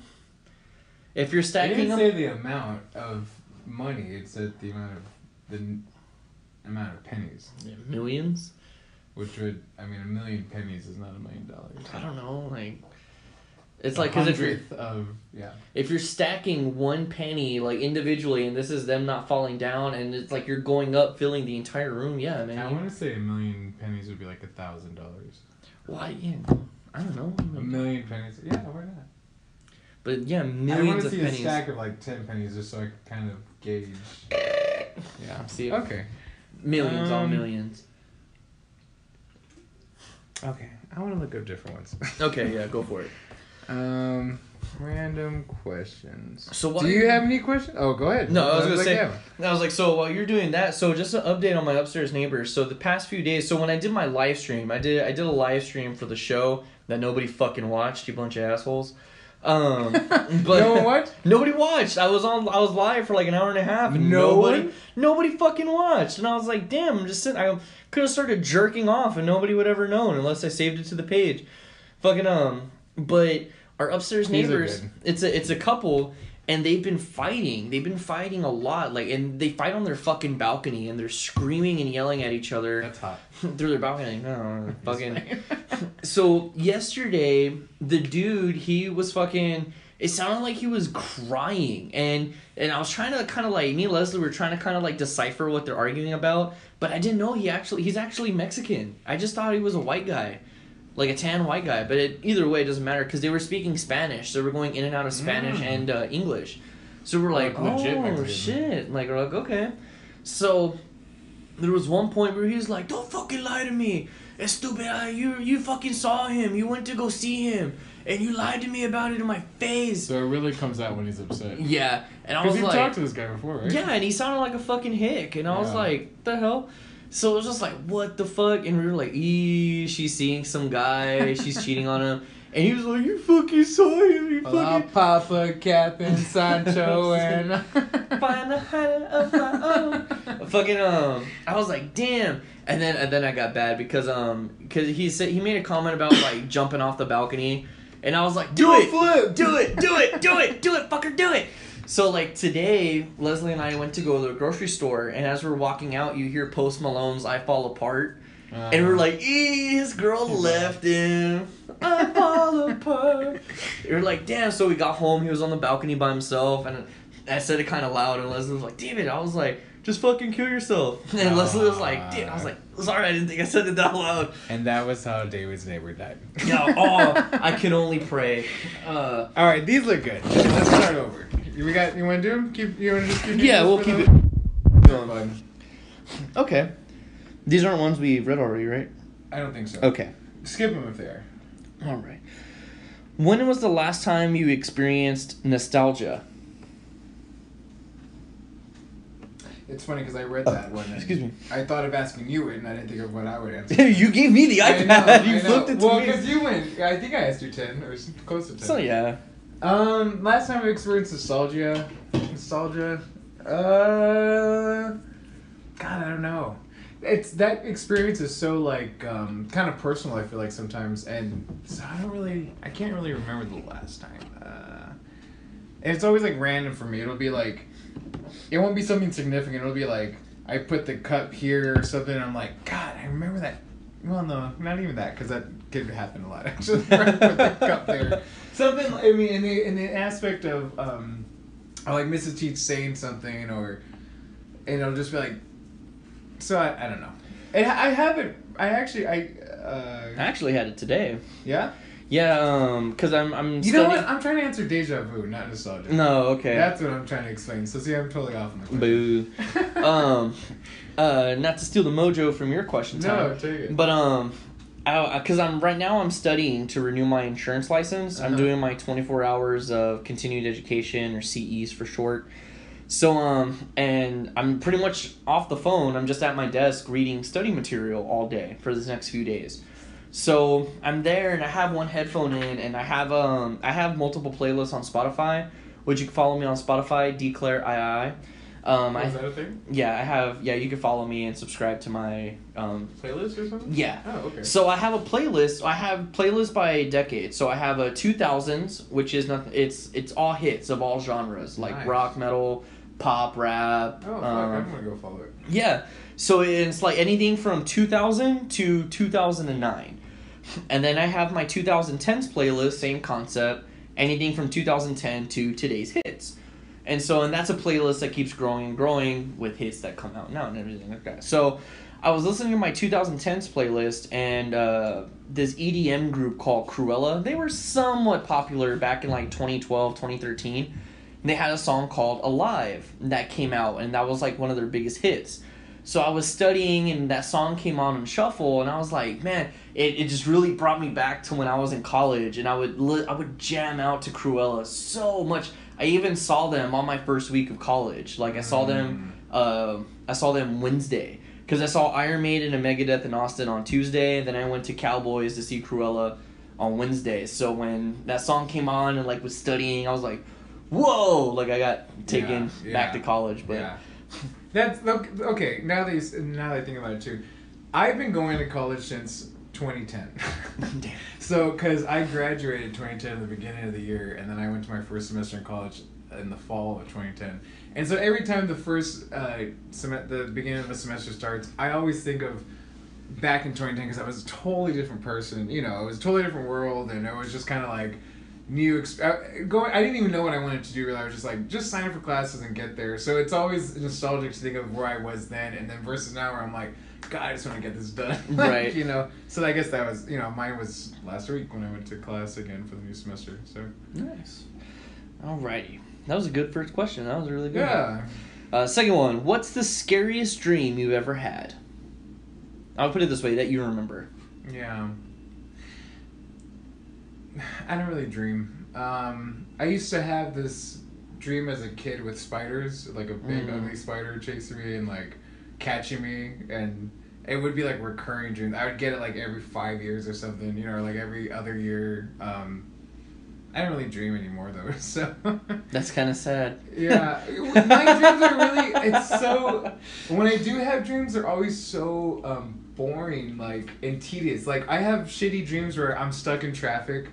If you're stacking didn't them, say the amount of money. It said the amount of the n- amount of pennies, Yeah, millions. which would I mean a million pennies is not a million dollars. I don't know. Like, it's like because if you're of yeah. if you're stacking one penny like individually, and this is them not falling down, and it's like you're going up, filling the entire room. Yeah, man. I want to say a million pennies would be like a thousand dollars. Why? Yeah. I don't know. A million pennies, yeah, why not? But yeah, I want millions to of see pennies. a stack of like ten pennies just so I can kind of gauge. Yeah. See, Okay. millions on Um, millions. Okay. I want to look up different ones. Okay, yeah, go for it. um, random questions. So what Do you have any questions? Oh, go ahead. No, I was Sounds gonna like say- you have. I was like, so while you're doing that, so just an update on my upstairs neighbors. So the past few days, so when I did my live stream, I did I did a live stream for the show that nobody fucking watched, you bunch of assholes. Um, but no one what? nobody watched. I was on. I was live for like an hour and a half. And No nobody, one? nobody fucking watched. And I was like, damn, I'm just sitting. I could have started jerking off, and nobody would ever known unless I saved it to the page. Fucking um, but our upstairs neighbors, it's a it's a couple, and they've been fighting. They've been fighting a lot. Like, and they fight on their fucking balcony, and they're screaming and yelling at each other That's hot. through their balcony. No, fucking. So yesterday, the dude he was fucking. It sounded like he was crying, and and I was trying to kind of like me and Leslie were trying to kind of like decipher what they're arguing about, but I didn't know he actually he's actually Mexican. I just thought he was a white guy, like a tan white guy. But it, either way, it doesn't matter because they were speaking Spanish. so we're going in and out of Spanish Mm. and uh, English. So we're like, Like legit oh Mexican. shit! Like we're like okay. So there was one point where he was like, "Don't fucking lie to me, it's stupid. Uh, you you fucking saw him. You went to go see him, and you lied to me about it in my face." So it really comes out when he's upset. Yeah, and I Because was you've like, talked to this guy before, right? "Yeah," and he sounded like a fucking hick, and I was like, "The hell." So it was just like, "What the fuck?" And we were like, "Ee, she's seeing some guy. She's cheating on him." And he was like, "You fucking saw him. You Well, I'll fucking." pop a cap in Sancho and. find a of my own. Fucking um, I was like, damn. And then and then I got bad because um, because he said he made a comment about like jumping off the balcony, and I was like, do, Do it, flip. do it, do it, do it, do it, fucker, do it. So like today, Leslie and I went to go to the grocery store, and as we're walking out, you hear Post Malone's "I Fall Apart." And we're uh-huh. like, "Ee, his girl left him. I fall apart." We're like, "Damn!" So we got home. He was on the balcony by himself, and I said it kind of loud. And Leslie was like, "Damn it!" I was like, "Just fucking kill yourself." And Leslie was like, "Damn!" I was like, "Sorry, I didn't think I said it that loud." And that was how David's neighbor died. Yeah. Oh, I can only pray. Uh, All right, these look good. Let's start over. You got? You want to do them? Keep. You want to just keep? doing yeah, this we'll for keep the- it. Fun. Okay. These aren't ones we've read already, right? I don't think so. Okay. Skip them if they are. All right. When was the last time you experienced nostalgia? It's funny because I read that one. and excuse me. I thought of asking you it, and I didn't think of what I would answer. you gave me the I iPad. know, you I flipped it to well, me. because you went. I think I asked you ten or close to ten. So yeah. Um, last time I experienced nostalgia, nostalgia. Uh, God, I don't know. it's that experience is so like um, kind of personal. I feel like sometimes, and so I don't really, I can't really remember the last time. Uh, and it's always like random for me. It'll be like, it won't be something significant. It'll be like I put the cup here or something. and I'm like, God, I remember that. Well, no, not even that, because that could happen a lot actually. I put the cup there. Something. I mean, in the in the aspect of um, I like Mrs. Teach saying something, or and it'll just be like. So I, I don't know. And I haven't. I actually I. Uh, I actually had it today. yeah. Yeah, um, cause I'm I'm. You know what? I'm trying to answer deja vu, not nostalgia. No, okay. That's what I'm trying to explain. So see, I'm totally off on the question. Boo. um, uh, not to steal the mojo from your question time. No, take it. But um, I, cause I'm right now I'm studying to renew my insurance license. I'm Uh-huh. doing my 24 hours of continued education or CEs for short. So um, and I'm pretty much off the phone. I'm just at my desk reading study material all day for this next few days. So I'm there and I have one headphone in and I have um I have multiple playlists on Spotify, which you can follow me on Spotify. Declare II. Um, I Oh, is that a thing? yeah I have yeah you can follow me and subscribe to my um Playlist or something? yeah Oh, okay. so I have a playlist. I have playlist by decade. So I have a two thousands, which is nothing. It's it's all hits of all genres, like Nice. rock, metal, pop, rap. Oh, fuck, um, I'm gonna go follow it. yeah. So it's like anything from two thousand to two thousand and nine, and then I have my two thousand tens playlist, same concept. Anything from two thousand ten to today's hits. And so, and that's a playlist that keeps growing and growing with hits that come out now and everything like that. So, I was listening to my 2010s playlist, and uh, this EDM group called Krewella, they were somewhat popular back in like 2012, 2013. And they had a song called Alive that came out, and that was like one of their biggest hits. So I was studying, and that song came on in shuffle, and I was like, man, it, it just really brought me back to when I was in college, and I would li- I would jam out to Krewella so much. I even saw them on my first week of college. Like I saw them, uh, I saw them Wednesday because I saw Iron Maiden and Megadeth in Austin on Tuesday. Then I went to Cowboys to see Krewella on Wednesday. So when that song came on and like was studying, I was like, whoa! Like I got taken Yeah, back to college, but. yeah. That's look okay. Now that you, now that I think about it too, I've been going to college since 2010. Damn. so, because I graduated 2010 at the beginning of the year, and then I went to my first semester in college in the fall of 2010. And so every time the first uh, sem- the beginning of a semester starts, I always think of back in 2010 because I was a totally different person. You know, it was a totally different world, and it was just kind of like new exp- uh, going. I didn't even know what I wanted to do. Really. I was just like, just sign up for classes and get there. So it's always nostalgic to think of where I was then, and then versus now, where I'm like, God, I just want to get this done. Like, Right. You know. So I guess that was you know mine was last week when I went to class again for the new semester. So Nice. Alrighty. That was a good first question. That was really good. yeah. Uh, second one. What's the scariest dream you've ever had? I'll put it this way that you remember. Yeah. I don't really dream. Um, I used to have this dream as a kid with spiders, like a big Mm. ugly spider chasing me and like catching me, and it would be like recurring dreams. I would get it like every five years or something, you know, or like every other year. Um, I don't really dream anymore though, so. That's kind of sad. Yeah, my dreams are really. It's so. When I do have dreams, they're always so um, boring, like and tedious. Like I have shitty dreams where I'm stuck in traffic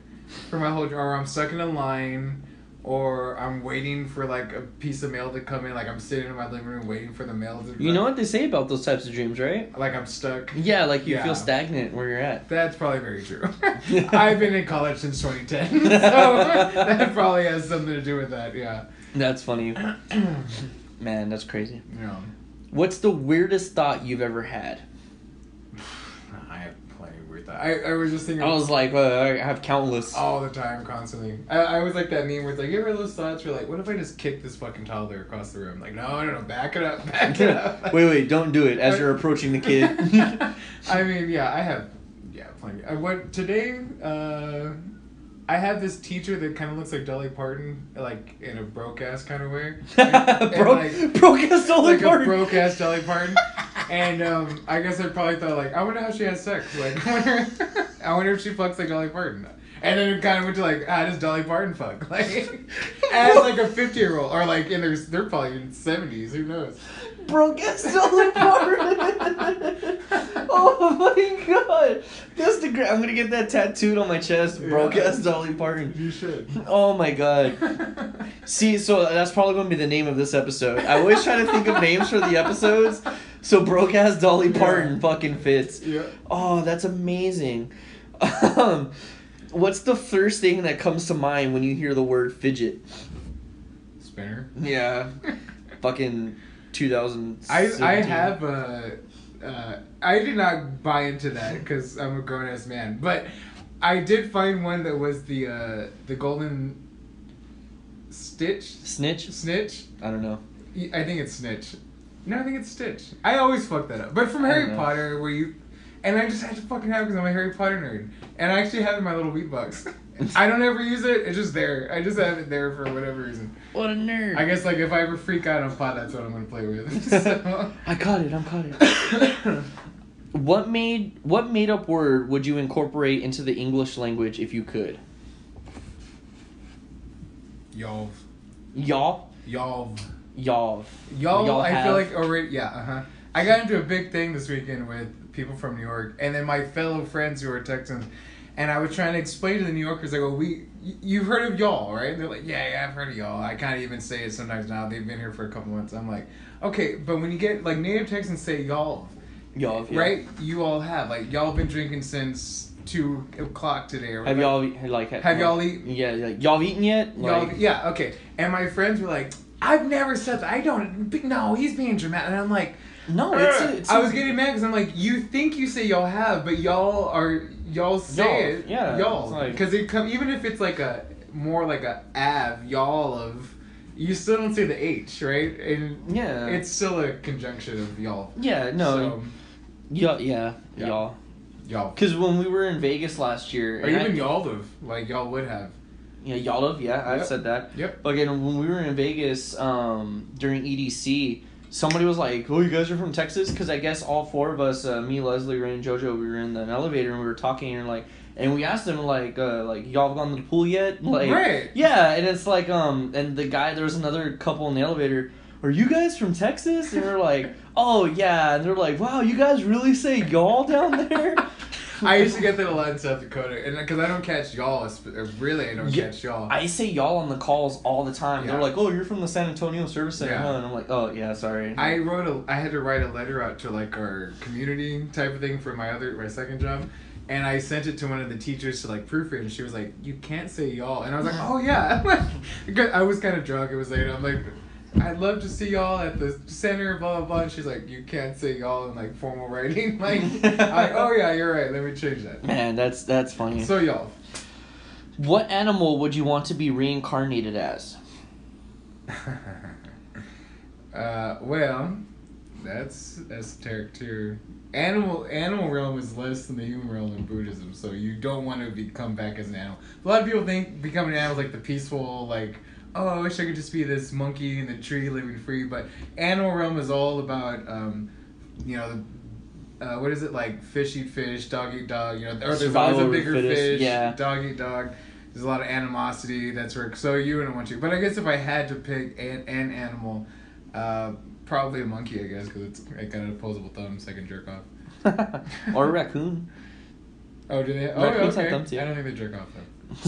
for my whole, or I'm stuck in a line, or I'm waiting for like a piece of mail to come in. Like I'm sitting in my living room waiting for the mail to. You know what they say about those types of dreams, right? Like I'm stuck. Yeah, like you Yeah. feel stagnant where you're at. That's probably very true. I've been in college since 2010, so that probably has something to do with that. Yeah. That's funny. Man, that's crazy. Yeah. What's the weirdest thought you've ever had? I have plenty of weird thoughts. I, I was just thinking I was like, uh, I have countless. all the time, constantly. I, I was like that meme where it's like, you ever those thoughts where like, what if I just kick this fucking toddler across the room? Like, no, no, no, back it up, back it up. wait, wait, don't do it as you're approaching the kid. I mean, yeah, I have, yeah, plenty. I went today? Uh, I have this teacher that kind of looks like Dolly Parton, like in a broke ass kind of way. And, broke, like- broke ass Dolly like Parton. a broke ass Dolly Parton. And um, I guess I probably thought like, I wonder how she has sex. Like, I wonder, I wonder if she fucks like Dolly Parton. And then it kind of went to like, how does Dolly Parton fuck? Like, as like a fifty year old, or like in their, they're probably in seventies. Who knows? Broke ass Dolly Parton. Oh my god! That's the great. I'm gonna get that tattooed on my chest. Broke ass Dolly Parton. You should. Oh my god. See, so that's probably gonna be the name of this episode. I always try to think of names for the episodes, so broke ass Dolly Parton Yeah. fucking fits. yeah. Oh, that's amazing. Um, what's the first thing that comes to mind when you hear the word fidget? Spinner. Yeah, fucking 2000. I I have uh, uh I did not buy into that because I'm a grown ass man, but I did find one that was the uh the golden stitch snitch. snitch. I don't know. I think it's snitch. No, I think it's stitch. I always fuck that up. But from Harry. Potter, where you and I just had to fucking have because I'm a Harry Potter nerd, and I actually have it in my little weed box. I don't ever use it. It's just there. I just have it there for whatever reason. What a nerd. I guess like if I ever freak out on pot, that's what I'm gonna play with. So- I caught it. I'm caught it. what made what made up word would you incorporate into the English language if you could? Y'all, Y'all, y'all, y'all, y'all. I have- feel like already. Yeah. Uh huh. I got into a big thing this weekend with people from New York, and then my fellow friends who are Texans. And I was trying to explain to the New Yorkers, I go, "We, y- you've heard of y'all, right?" They're like, "Yeah, yeah, I've heard of y'all." I can't even say it sometimes now. They've been here for a couple months. I'm like, "Okay," but when you get like native Texans say y'all, y'all, yeah. right? You all have like y'all been drinking since two o'clock today, or Have like, y'all like Have y'all eaten? Yeah, like y'all eaten yet? Y'all, yeah, okay. And my friends were like, I've never said that. I don't. No, he's being dramatic. And I'm like, no, it's, a, it's I was getting mad because I'm like, you think you say y'all have, but y'all are y'all say Y'all, it, yeah, y'all, it's like- because it come even if it's like a more like a av y'all of, you still don't say the h right, and Yeah. it's still a conjunction of y'all. yeah, no, So, y'all, yeah, Yeah. y'all. y'all. Because when we were in Vegas last year, Or and I- even y'all of like y'all would have. Yeah, y'all have. Yeah, I've Yep. said that. Yep. But again, when we were in Vegas um, during EDC, somebody was like, "Oh, you guys are from Texas?" Because I guess all four of us, uh, me, Leslie, Ray, and JoJo, we were in an elevator and we were talking and like, and we asked them like, uh, like y'all have gone to the pool yet? Like, Right. Yeah, and it's like, um, and the guy, there was another couple in the elevator. Are you guys from Texas? And we're like, oh yeah, and they're like, wow, you guys really say y'all down there? I used to get that a lot in South Dakota, and uh, because I don't catch y'all, uh, really I don't Yeah, catch y'all. I say y'all on the calls all the time. They're like, "Oh, you're from the San Antonio Service Center," Yeah. huh? And I'm like, "Oh, yeah, sorry." I wrote a. I had to write a letter out to like our community type of thing for my other my second job, and I sent it to one of the teachers to like proofread, and she was like, "You can't say y'all," and I was like, "Oh yeah," I was kind of drunk. It was late. I'm like. I'd love to see y'all at the center, blah blah blah. And she's like, "You can't say y'all in like formal writing." Like, I'm "Oh yeah, you're right. Let me change that." Man, that's that's funny. So y'all, what animal would you want to be reincarnated as? uh, well, that's esoteric too. Animal animal realm is less than the human realm in Buddhism, so you don't want to become back as an animal. A lot of people think becoming an animal is like the peaceful, like oh, I wish I could just be this monkey in the tree living free. But animal realm is all about, um, you know, uh, what is it like? Fish eat fish, dog eat dog. You know, or there's always a bigger fittest, fish. yeah. Dog eat dog. There's a lot of animosity. That's where so you wouldn't want to. But I guess if I had to pick an, an animal, uh, probably a monkey. I guess because it's I got an opposable thumb, so I can jerk off. or a raccoon. Oh, do they? Oh, Raccoons okay. thumbs, yeah. I don't think they jerk off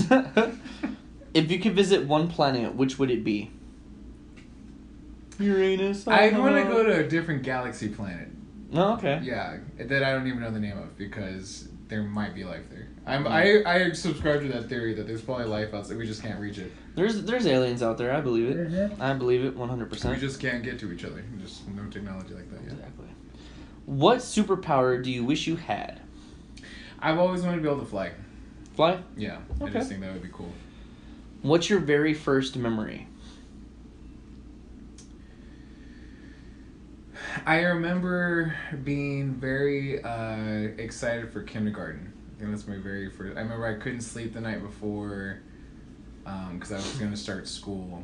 though. if you could visit one planet, which would it be? Uranus. I'd want to go to a different galaxy planet. No, okay. Yeah, that I don't even know the name of because there might be life there. I'm I, I subscribe to that theory that there's probably life outside. We just can't reach it. There's there's aliens out there. I believe it. Mhm. I believe it 100%. We just can't get to each other. Just no technology like that yet. Exactly. What superpower do you wish you had? I've always wanted to be able to fly. Fly. Yeah, Okay. I just think that would be cool. What's your very first memory? I remember being very uh, excited for kindergarten. I think that's my very first. I remember I couldn't sleep the night before because I was going to start school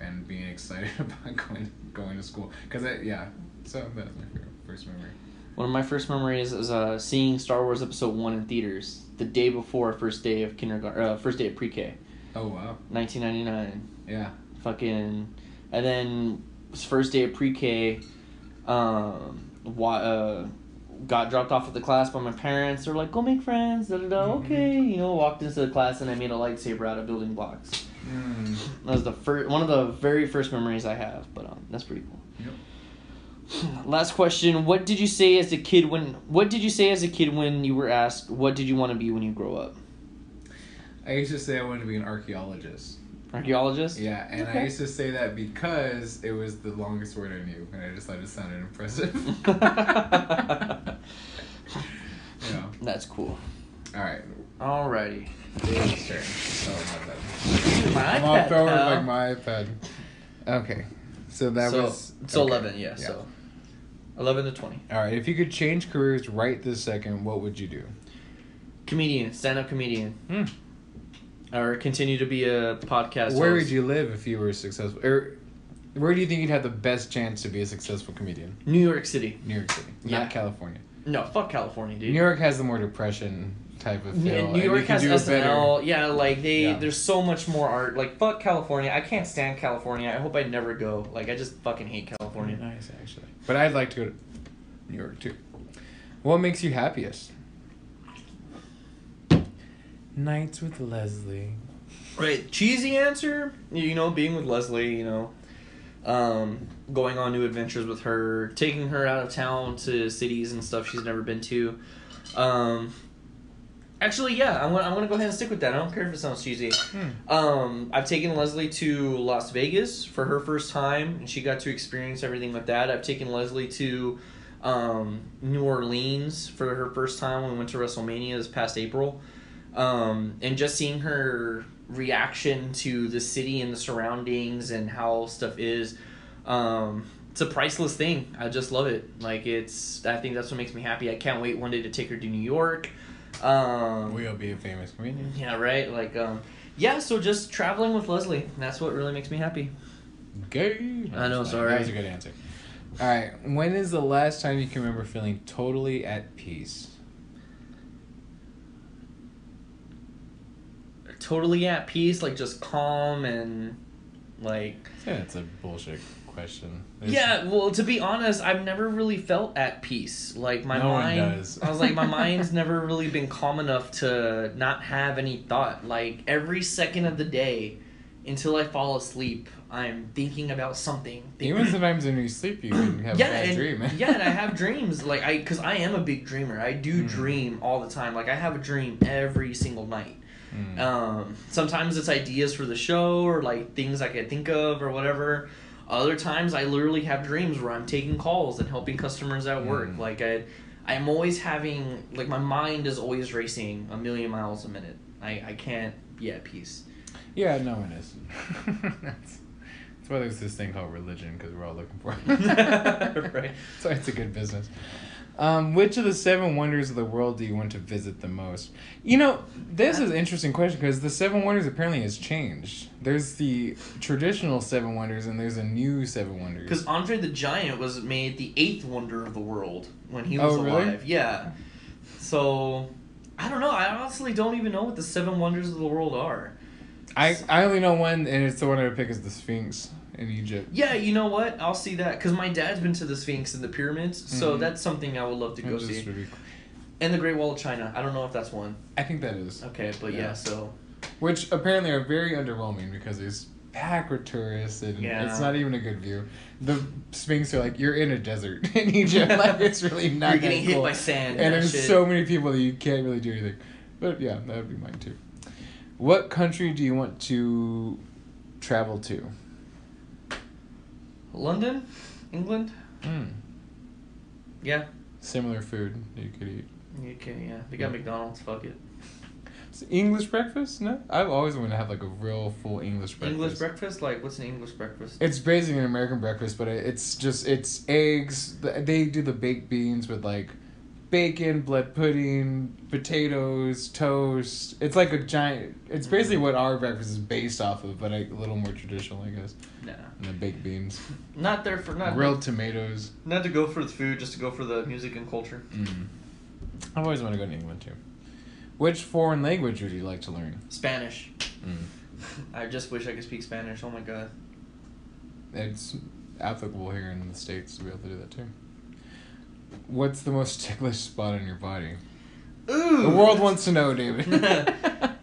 and being excited about going going to school. Because yeah, so that's my first memory. One of my first memories is uh, seeing Star Wars Episode One in theaters the day before first day of kindergarten, uh, first day of pre-K, Oh wow, 1999. yeah. Fucking, and then his first day of pre-K, um, wa- uh, got dropped off at the class by my parents. They're like, "Go make friends." Da da da. Mhm. Okay, you know, walked into the class and I made a lightsaber out of building blocks. Mm. That was the first, one of the very first memories I have. But um, that's pretty cool. Last question: What did you say as a kid when? What did you say as a kid when you were asked, "What did you want to be when you grow up?" I used to say I wanted to be an archaeologist. Archaeologist. Yeah, and I used to say that because it was the longest word I knew, and I just thought it sounded impressive. yeah. That's cool. All right. Alrighty. Dave's turn. Oh my bad. My I'm off iPad, over pal. like my iPad. Okay. So that so, was so okay. eleven, yeah, So eleven to twenty. All right. If you could change careers right this second, what would you do? Comedian, stand-up comedian, Hmm. Or continue to be a podcast. Where host. would you live if you were successful? Or where do you think you'd have the best chance to be a successful comedian? New York City. New York City, Yeah. not California. No, fuck California, dude. New York has the more depression type of feel. New York has it better. Yeah, like they, Yeah. there's so much more art. Like fuck California. I can't stand California. I hope I never go. Like I just fucking hate California. Nice, actually. But I'd like to go to New York too. What makes you happiest? Nights with Leslie. Right, cheesy answer. You know, being with Leslie. You know, um, going on new adventures with her, taking her out of town to cities and stuff she's never been to. Um, actually, yeah, I'm gonna I'm gonna go ahead and stick with that. I don't care if it sounds cheesy. Um, I've taken Leslie to Las Vegas for her first time, and she got to experience everything with that. I've taken Leslie to um, New Orleans for her first time when we went to WrestleMania this past April, um, and just seeing her reaction to the city and the surroundings and how stuff is. Um, it's a priceless thing. I just love it. Like it's. I think that's what makes me happy. I can't wait one day to take her to New York. Um, We'll be a famous comedian. yeah, right. Like, um, yeah. So just traveling with Leslie. That's what really makes me happy. Gay. I know, fine. That was a good answer. All right. When is the last time you can remember feeling totally at peace? Totally at peace, like just calm and like. Yeah, that's a bullshit question. There's- Yeah, well, to be honest, I've never really felt at peace. Like my No mind, does. I was like, my mind's never really been calm enough to not have any thought. Like every second of the day, until I fall asleep, I'm thinking about something. Even sometimes when you sleep, you can have yeah, a bad and, dream. yeah, and I have dreams like I, cause I am a big dreamer. I do Mm. dream all the time. Like I have a dream every single night. Mm. Um, sometimes it's ideas for the show or like things I can think of or whatever. Other times I literally have dreams where I'm taking calls and helping customers at work. Mm. Like I, I'm always having like my mind is always racing a million miles a minute. I, I can't be at peace. Yeah, no one is. that's, that's why there's this thing called religion because we're all looking for it. Right. So it's a good business. Um, which of the seven wonders of the world do you want to visit the most? You know, this is an interesting question because the seven wonders apparently has changed. There's the traditional seven wonders and there's a new seven wonders. Because Andre the Giant was made the eighth wonder of the world when he was Oh, really? alive. Yeah. So I don't know. I honestly don't even know what the seven wonders of the world are. I I only know one, and it's the one I would pick is the Sphinx in Egypt. Yeah, you know what? I'll see that because my dad's been to the Sphinx and the pyramids, so Mhm. that's something I would love to go see. really cool. And the Great Wall of China. I don't know if that's one. I think that is. Okay, but yeah, Yeah. so Which apparently are very underwhelming because it's packed with tourists and Yeah. it's not even a good view. The Sphinx are like you're in a desert in Egypt. like it's really not. you're getting hit by sand. and there's shit. so many people that you can't really do anything. But yeah, that would be mine too. What country do you want to travel to? London, England. Mm. Yeah, Similar food you could eat. you can. Yeah, they got Yeah. McDonald's. Fuck it. Is English breakfast? No, I've always wanted to have like a real full English breakfast. English breakfast. Like, what's an English breakfast? It's basically an American breakfast, but it's just it's eggs. They do the baked beans with like bacon, blood pudding, potatoes, toast. It's like a giant. It's basically what our breakfast is based off of, but a little more traditional, I guess. Nah, And the baked beans, not there for not grilled tomatoes. Not to go for the food, just to go for the music and culture. Mm. I've always wanted to go to England too. Which foreign language would you like to learn? Spanish. Mm. I just wish I could speak Spanish. Oh my god. It's applicable here in the states to be able to do that too. What's the most ticklish spot on your body? Ooh. The world wants to know, David.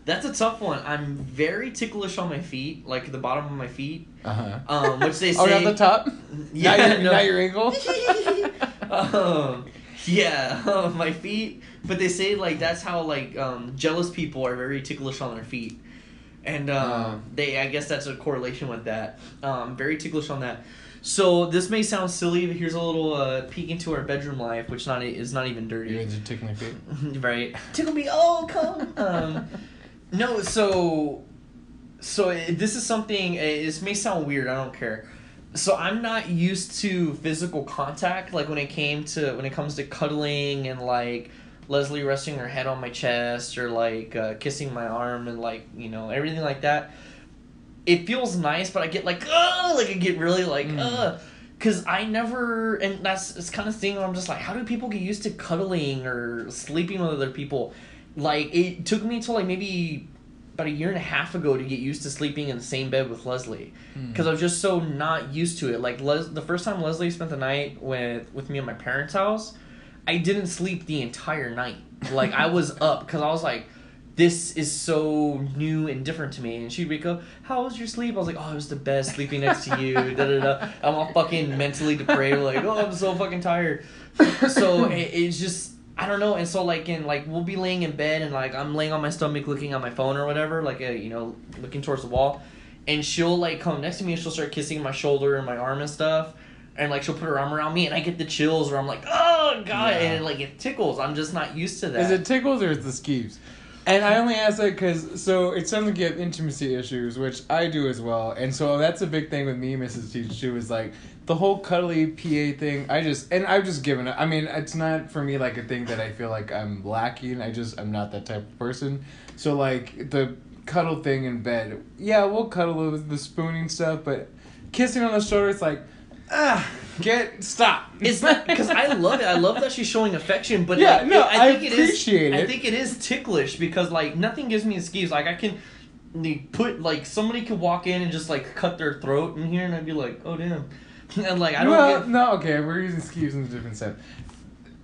That's a tough one. I'm very ticklish on my feet, like the bottom of my feet, uh huh. um, which they say. Oh, not the top. Yeah, not your, no. not your ankle. um, yeah, my feet. But they say like that's how like um, jealous people are very ticklish on their feet, and um, Uh. they I guess that's a correlation with that. Um, very ticklish on that. So this may sound silly, but here's a little uh, peek into our bedroom life, which not is not even dirty. You're into tickling feet. right. Tickle me, oh come. Um, no, so, so it, this is something. uh, This may sound weird. I don't care. So I'm not used to physical contact. Like when it came to when it comes to cuddling and like Leslie resting her head on my chest or like uh, kissing my arm and like you know everything like that. It feels nice, but I get like oh, like I get really like Mm. uh Cause I never, and that's it's kind of thing where I'm just like, how do people get used to cuddling or sleeping with other people? Like it took me till like maybe about a year and a half ago to get used to sleeping in the same bed with Leslie, because I was just so not used to it. Like Les, the first time Leslie spent the night with with me at my parents' house, I didn't sleep the entire night. Like I was up because I was like, this is so new and different to me. And she'd wake up, how was your sleep? I was like, oh, it was the best sleeping next to you. da da da. I'm all fucking mentally depraved. Like, oh, I'm so fucking tired. So it, it's just. I don't know, and so like in like we'll be laying in bed and like I'm laying on my stomach looking at my phone or whatever, like uh, you know looking towards the wall, and she'll like come next to me and she'll start kissing my shoulder and my arm and stuff, and like she'll put her arm around me and I get the chills where I'm like oh god, Yeah. and like it tickles. I'm just not used to that. Is it tickles or is the skeeves? And I only ask that because so it sounds like you have intimacy issues, which I do as well. And so that's a big thing with me, Mrs. Teach, too, is like the whole cuddly PA thing. I just and I've just given it. I mean, it's not for me like a thing that I feel like I'm lacking. I just I'm not that type of person. So like the cuddle thing in bed, yeah, we'll cuddle with the spooning stuff, but kissing on the shoulder, it's like ah, get stop. It's not because I love it. I love that she's showing affection, but Yeah, like, no, it- I I think it is. appreciate I think it is ticklish because like nothing gives me skeeves. Like I can, they put like somebody could walk in and just like cut their throat in here, and I'd be like, oh damn, and like I don't well, get. no, okay, we're using skews in a different sense.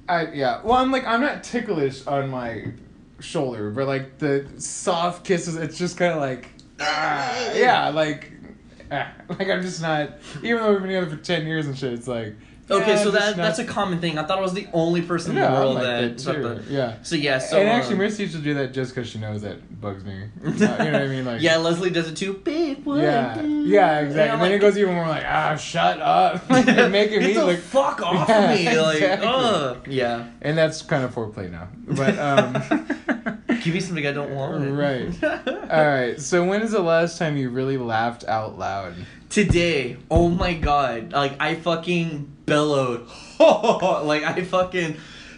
I yeah. Well, I'm like I'm not ticklish on my shoulder, but like the soft kisses, it's just kind of like ah, yeah, like like I'm just not. Even though we've been together for ten years and shit, it's like Okay, yeah, so that that's a common thing. I thought I was the only person in the world like that. that that- Yeah. So yeah, so and actually, um, Mercy used to do that just because she knows that bugs me. You know what I mean? Like yeah, Leslie does it too. Big one. yeah, yeah, exactly. And then like, it goes even more like, ah, shut up, like you're making me the look. fuck off Yeah, of me, like, exactly. ugh. yeah. And that's kind of foreplay now, but um. Give me something I don't want. Right. All right. So when is the last time you really laughed out loud? Today, oh my god, like I fucking bellowed, like I fucking.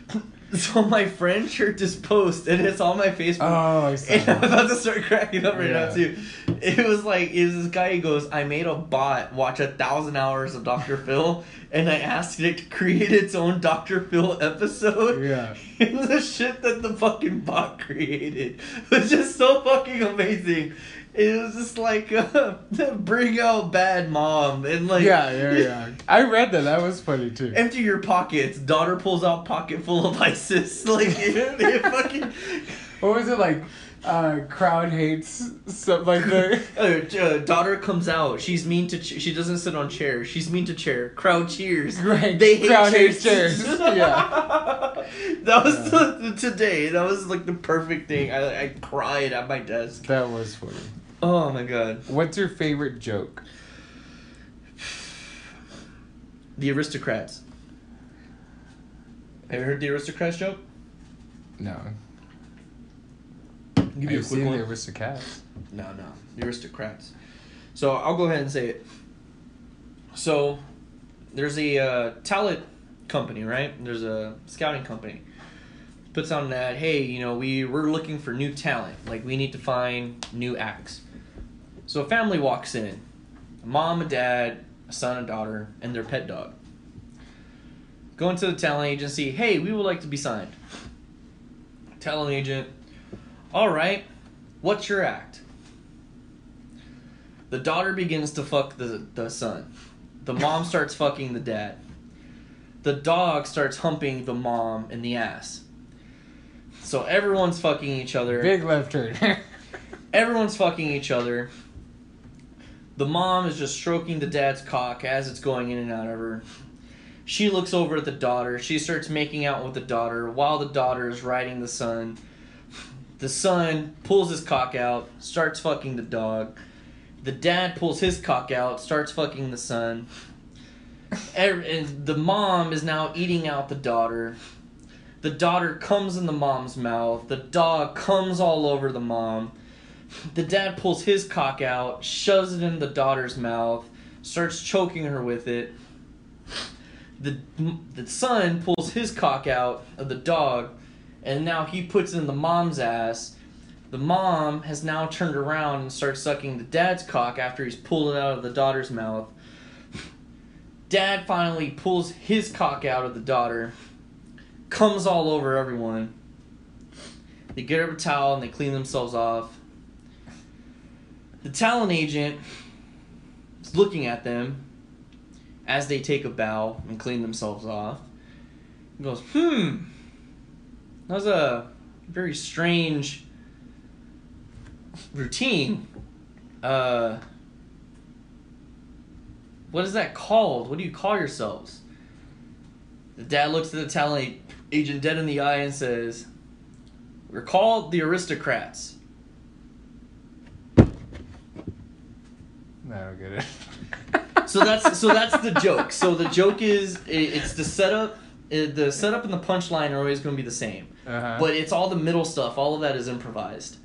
So my friend shared this post and it's on my Facebook. Oh, I saw And I'm about to start cracking up right now too. It was like was this guy who goes, I made a bot watch a thousand hours of Dr. Phil and I asked it to create its own Dr. Phil episode. Yeah. And the shit that the fucking bot created It was just so fucking amazing. It was just like uh, bring out bad mom and like yeah, yeah, yeah. I read that. That was funny too. empty your pockets. Daughter pulls out pocket full of ISIS. Like it, it fucking. What was it like? Uh, crowd hates stuff like the. Uh, uh, daughter comes out. She's mean to. Ch- she doesn't sit on chair. She's mean to chair. Crowd cheers. Right, They hate crowd chairs. hates chairs. Yeah. that was the, the today. That was like the perfect thing. I I cried at my desk. That was funny. Oh my god. What's your favorite joke? The aristocrats. Have you heard the aristocrats joke? No. Give you a quick one. the Aristocats. No, no, the aristocrats. So I'll go ahead and say it. So there's a uh, talent company, right? There's a scouting company. Puts out that. Hey, you know, we we're looking for new talent. Like we need to find new acts. So a family walks in, a mom, a dad, a son, and daughter, and their pet dog. Go into the talent agency. Hey, we would like to be signed. Talent agent. All right, what's your act? The daughter begins to fuck the, the son. The mom starts fucking the dad. the dog starts humping the mom in the ass. So everyone's fucking each other. Big left turn. Everyone's fucking each other. The mom is just stroking the dad's cock as it's going in and out of her. She looks over at the daughter. She starts making out with the daughter while the daughter is riding the son. The son pulls his cock out, starts fucking the dog. The dad pulls his cock out, starts fucking the son. Er, and the mom is now eating out the daughter. The daughter comes in the mom's mouth. The dog comes all over the mom. The dad pulls his cock out, shoves it in the daughter's mouth, starts choking her with it. The the son pulls his cock out of the dog, and now he puts it in the mom's ass. The mom has now turned around and starts sucking the dad's cock after he's pulled it out of the daughter's mouth. Dad finally pulls his cock out of the daughter, comes all over everyone. They get up a towel and they clean themselves off. The talent agent is looking at them as they take a bow and clean themselves off. He goes, hmm, that was a very strange routine. Uh, what is that called? What do you call yourselves? The dad looks at the talent agent dead in the eye and says, We're called the aristocrats. I don't get it. So that's so that's the joke. So the joke is it's the setup. The setup and the punchline are always going to be the same, Uh-huh. but it's all the middle stuff. All of that is improvised.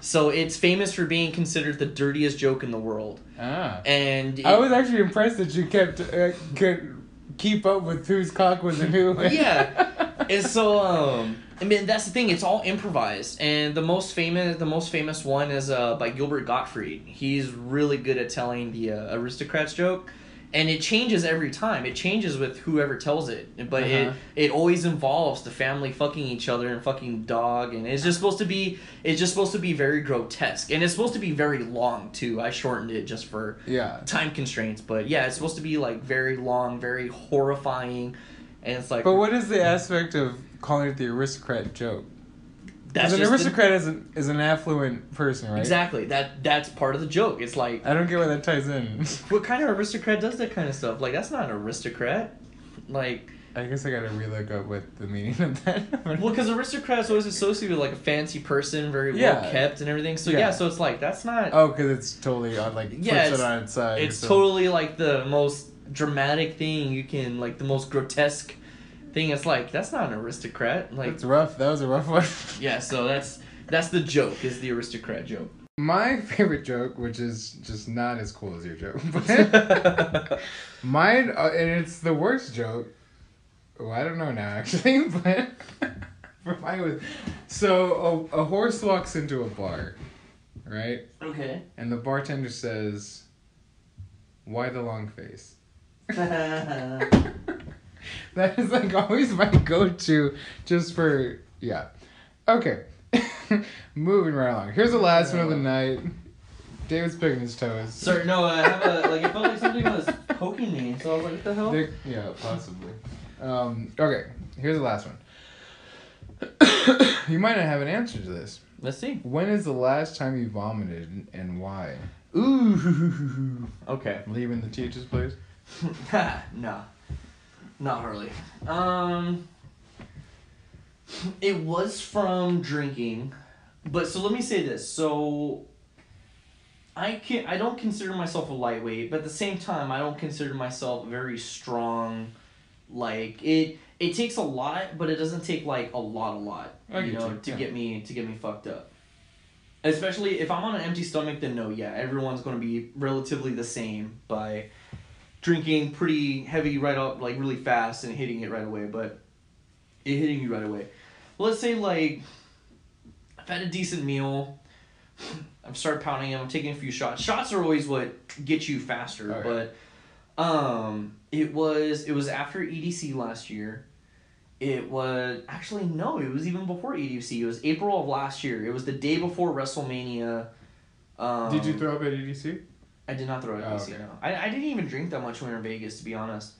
So it's famous for being considered the dirtiest joke in the world. ah. And I was actually impressed that you kept uh, could keep up with whose cock was in who. Yeah. And so, um, I mean, that's the thing. It's all improvised, and the most famous, the most famous one is uh by Gilbert Gottfried. He's really good at telling the uh, aristocrats joke, and it changes every time. It changes with whoever tells it, but Uh-huh. it it always involves the family fucking each other and fucking dog, and it's just supposed to be it's just supposed to be very grotesque, and it's supposed to be very long too. I shortened it just for yeah. time constraints, but yeah, it's supposed to be like very long, very horrifying, and it's like But what is the aspect of calling it the aristocrat joke? that's Because an just the- aristocrat is an, is an affluent person, right? exactly that that's part of the joke. It's like I don't get where that ties in. what kind of aristocrat does that kind of stuff? Like that's not an aristocrat. Like I guess I gotta relook up what the meaning of that. well, because aristocrats always associated with like a fancy person, very Yeah. well kept and everything. So Yeah. yeah. so it's like that's not. oh, because it's totally on like Yeah, it's- it on its side. it's so- totally like the most dramatic thing you can like the most grotesque thing. It's like that's not an aristocrat. Like That's rough. That was a rough one. yeah, so that's that's the joke is the aristocrat joke. My favorite joke, which is just not as cool as your joke, but mine, uh, and it's the worst joke. Oh, I don't know now actually, but for mine was so a, a horse walks into a bar, right, okay. and the bartender says, "Why the long face?" That is like always my go-to, just for yeah. Okay, moving right along. Here's the last one of the night. David's picking his toes. Sorry, no, I have a like it felt like something was poking me, so I was like, what the hell? Yeah, possibly. Um, okay, here's the last one. you might not have an answer to this. Let's see. When is the last time you vomited and why? Ooh. Okay. Leaving the teachers, please. no, not Harley. Um, it was from drinking, but so let me say this. So, I can I don't consider myself a lightweight, but at the same time, I don't consider myself very strong. Like it, it takes a lot, but it doesn't take like a lot, a lot. I you know, you, to yeah. get me to get me fucked up. Especially if I'm on an empty stomach, then no, yeah, everyone's gonna be relatively the same by drinking pretty heavy right up, like really fast and hitting it right away, but it hitting you right away. Let's say like I've had a decent meal. I've started pounding them. I'm taking a few shots. Shots are always what get you faster, yeah. but um, it was it was after EDC last year. It was actually no, it was even before EDC. It was April of last year. It was the day before WrestleMania. Um, Did you throw up at EDC? I did not throw it Oh, okay. No, I, I didn't even drink that much when we were in Vegas, to be honest.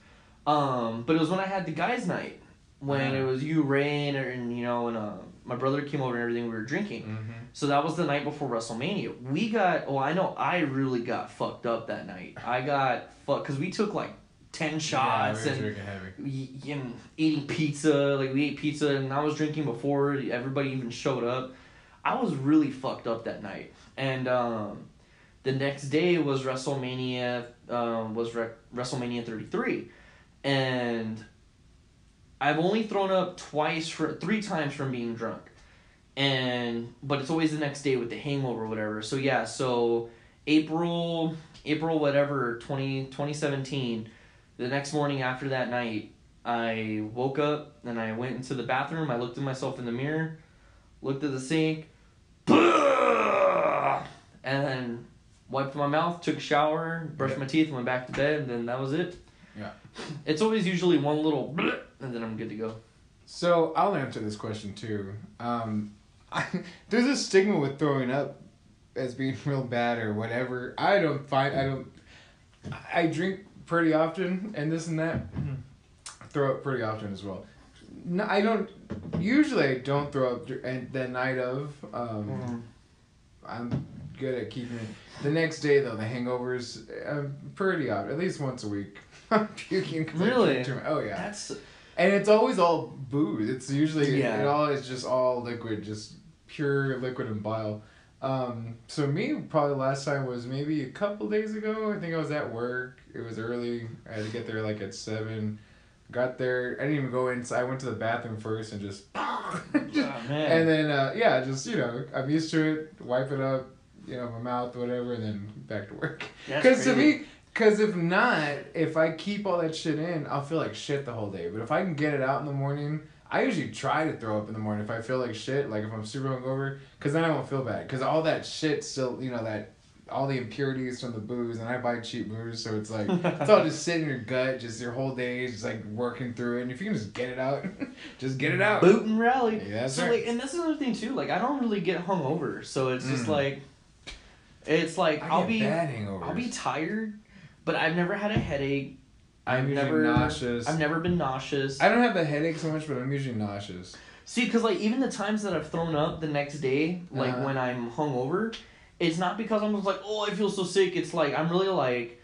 Um, but it was when I had the guys' night when it was you, Rain, and you know, and uh, my brother came over and everything. We were drinking. Mm-hmm. So that was the night before WrestleMania. We got. Oh, I know. I really got fucked up that night. I got fucked because we took like ten shots yeah, we and y- and eating pizza. Like we ate pizza, and I was drinking before everybody even showed up. I was really fucked up that night, and um, the next day was WrestleMania. Um, was Re- WrestleMania thirty three, and I've only thrown up twice for three times from being drunk, and but it's always the next day with the hangover or whatever. So yeah, so April April whatever 20, 2017, the next morning after that night, I woke up and I went into the bathroom. I looked at myself in the mirror, looked at the sink, and then wiped my mouth, took a shower, brushed my teeth, went back to bed, and then that was it. Yeah. It's always usually one little and then I'm good to go. So I'll answer this question too. Um, I, there's a stigma with throwing up as being real bad or whatever. I don't find I don't. I drink pretty often and this and that. Throw up pretty often as well. No, I don't. Usually, I don't throw up and the night of. Um, I'm good at keeping it. The next day though, the hangovers. I'm pretty often, at least once a week. I'm puking. 'cause I drink Really? Oh yeah. That's And it's always all booze. It's usually Yeah. it all is just all liquid, just pure liquid and bile. Um, so me probably last time was maybe a couple days ago. I think I was at work. It was early. I had to get there like at seven. Got there. I didn't even go inside. I went to the bathroom first and just. oh, and then uh, yeah, just you know, I'm used to it. Wipe it up, you know, my mouth, whatever, and then back to work. Because to me, because if not, if I keep all that shit in, I'll feel like shit the whole day. But if I can get it out in the morning, I usually try to throw up in the morning if I feel like shit, like if I'm super hungover, because then I won't feel bad. Because all that shit still, you know, that all the impurities from the booze, and I buy cheap booze, so it's like it's all just sitting in your gut, just your whole day, just like working through it. And if you can just get it out, just get it out. boot and rally. Yeah, that's so right. like, and that's another thing too. Like, I don't really get hungover, so it's just Mm. like, it's like I I'll get be. I'll be tired, but I've never had a headache. I'm I've never, nauseous. I've never been nauseous. I don't have a headache so much, but I'm usually nauseous. See, because like even the times that I've thrown up the next day, like Uh-huh. when I'm hungover, it's not because I'm just like, oh, I feel so sick. It's like I'm really like,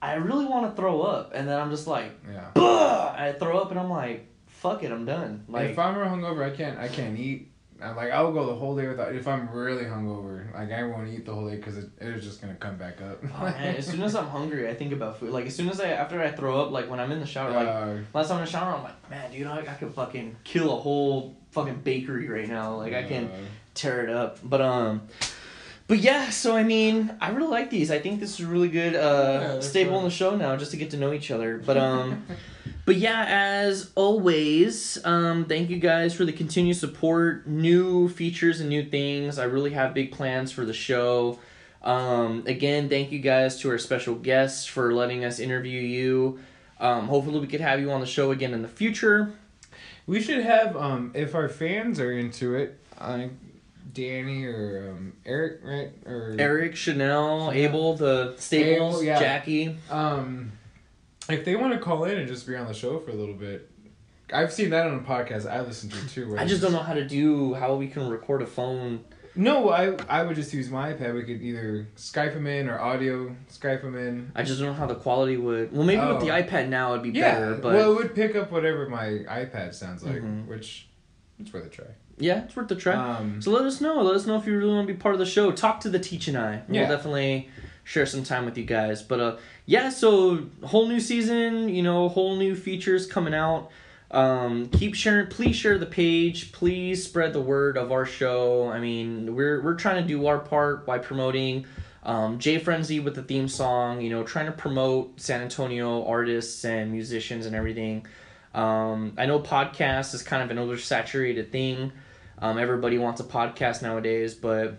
I really want to throw up, and then I'm just like, Yeah. bah! I throw up, and I'm like, fuck it, I'm done. Like, if I'm hungover, I can't. I can't eat. I'm like I'll go the whole day without. If I'm really hungover, like I won't eat the whole day because it, it's just gonna come back up. oh, man, as soon as I'm hungry, I think about food. Like as soon as I after I throw up, like when I'm in the shower, like Uh, last time in the shower, I'm like, man, dude, I, I could fucking kill a whole fucking bakery right now. Like I can uh, tear it up. But um but yeah, so I mean, I really like these. I think this is a really good uh Yeah, staple fun. on the show now just to get to know each other. But um but yeah, as always, um thank you guys for the continued support, new features and new things. I really have big plans for the show. Um again, thank you guys to our special guests for letting us interview you. Um hopefully we could have you on the show again in the future. we should have um if our fans are into it, I, Danny or um Eric, right? Or Eric, Chanel, Chanel. Abel, the Staples, Abel, yeah. Jackie. Um, if they want to call in and just be on the show for a little bit, I've seen that on a podcast I listen to too. I just don't know how to do how we can record a phone. No, I I would just use my iPad. We could either Skype them in or audio Skype them in. I just don't know how the quality would. Well, maybe with the Oh. iPad now it'd be Yeah, better, but well, it would pick up whatever my iPad sounds like, Mhm. which it's worth a try. yeah, it's worth a try. Um, so let us know. Let us know if you really want to be part of the show. Talk to the Teach and I. We'll Yeah. definitely share some time with you guys. But uh, yeah, so whole new season. You know, whole new features coming out. Um, keep sharing. Please share the page. Please spread the word of our show. I mean, we're we're trying to do our part by promoting. Um, Jay Frenzy with the theme song, you know, trying to promote San Antonio artists and musicians and everything. Um, I know podcast is kind of an oversaturated thing. Um, everybody wants a podcast nowadays, but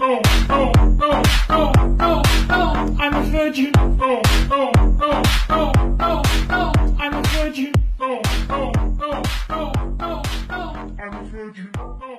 Oh, oh, oh, oh, oh, oh, I'm a virgin. Oh, oh, oh, oh, oh, oh, I'm a virgin. Oh, oh, oh, oh, oh, oh, I'm a virgin. Oh.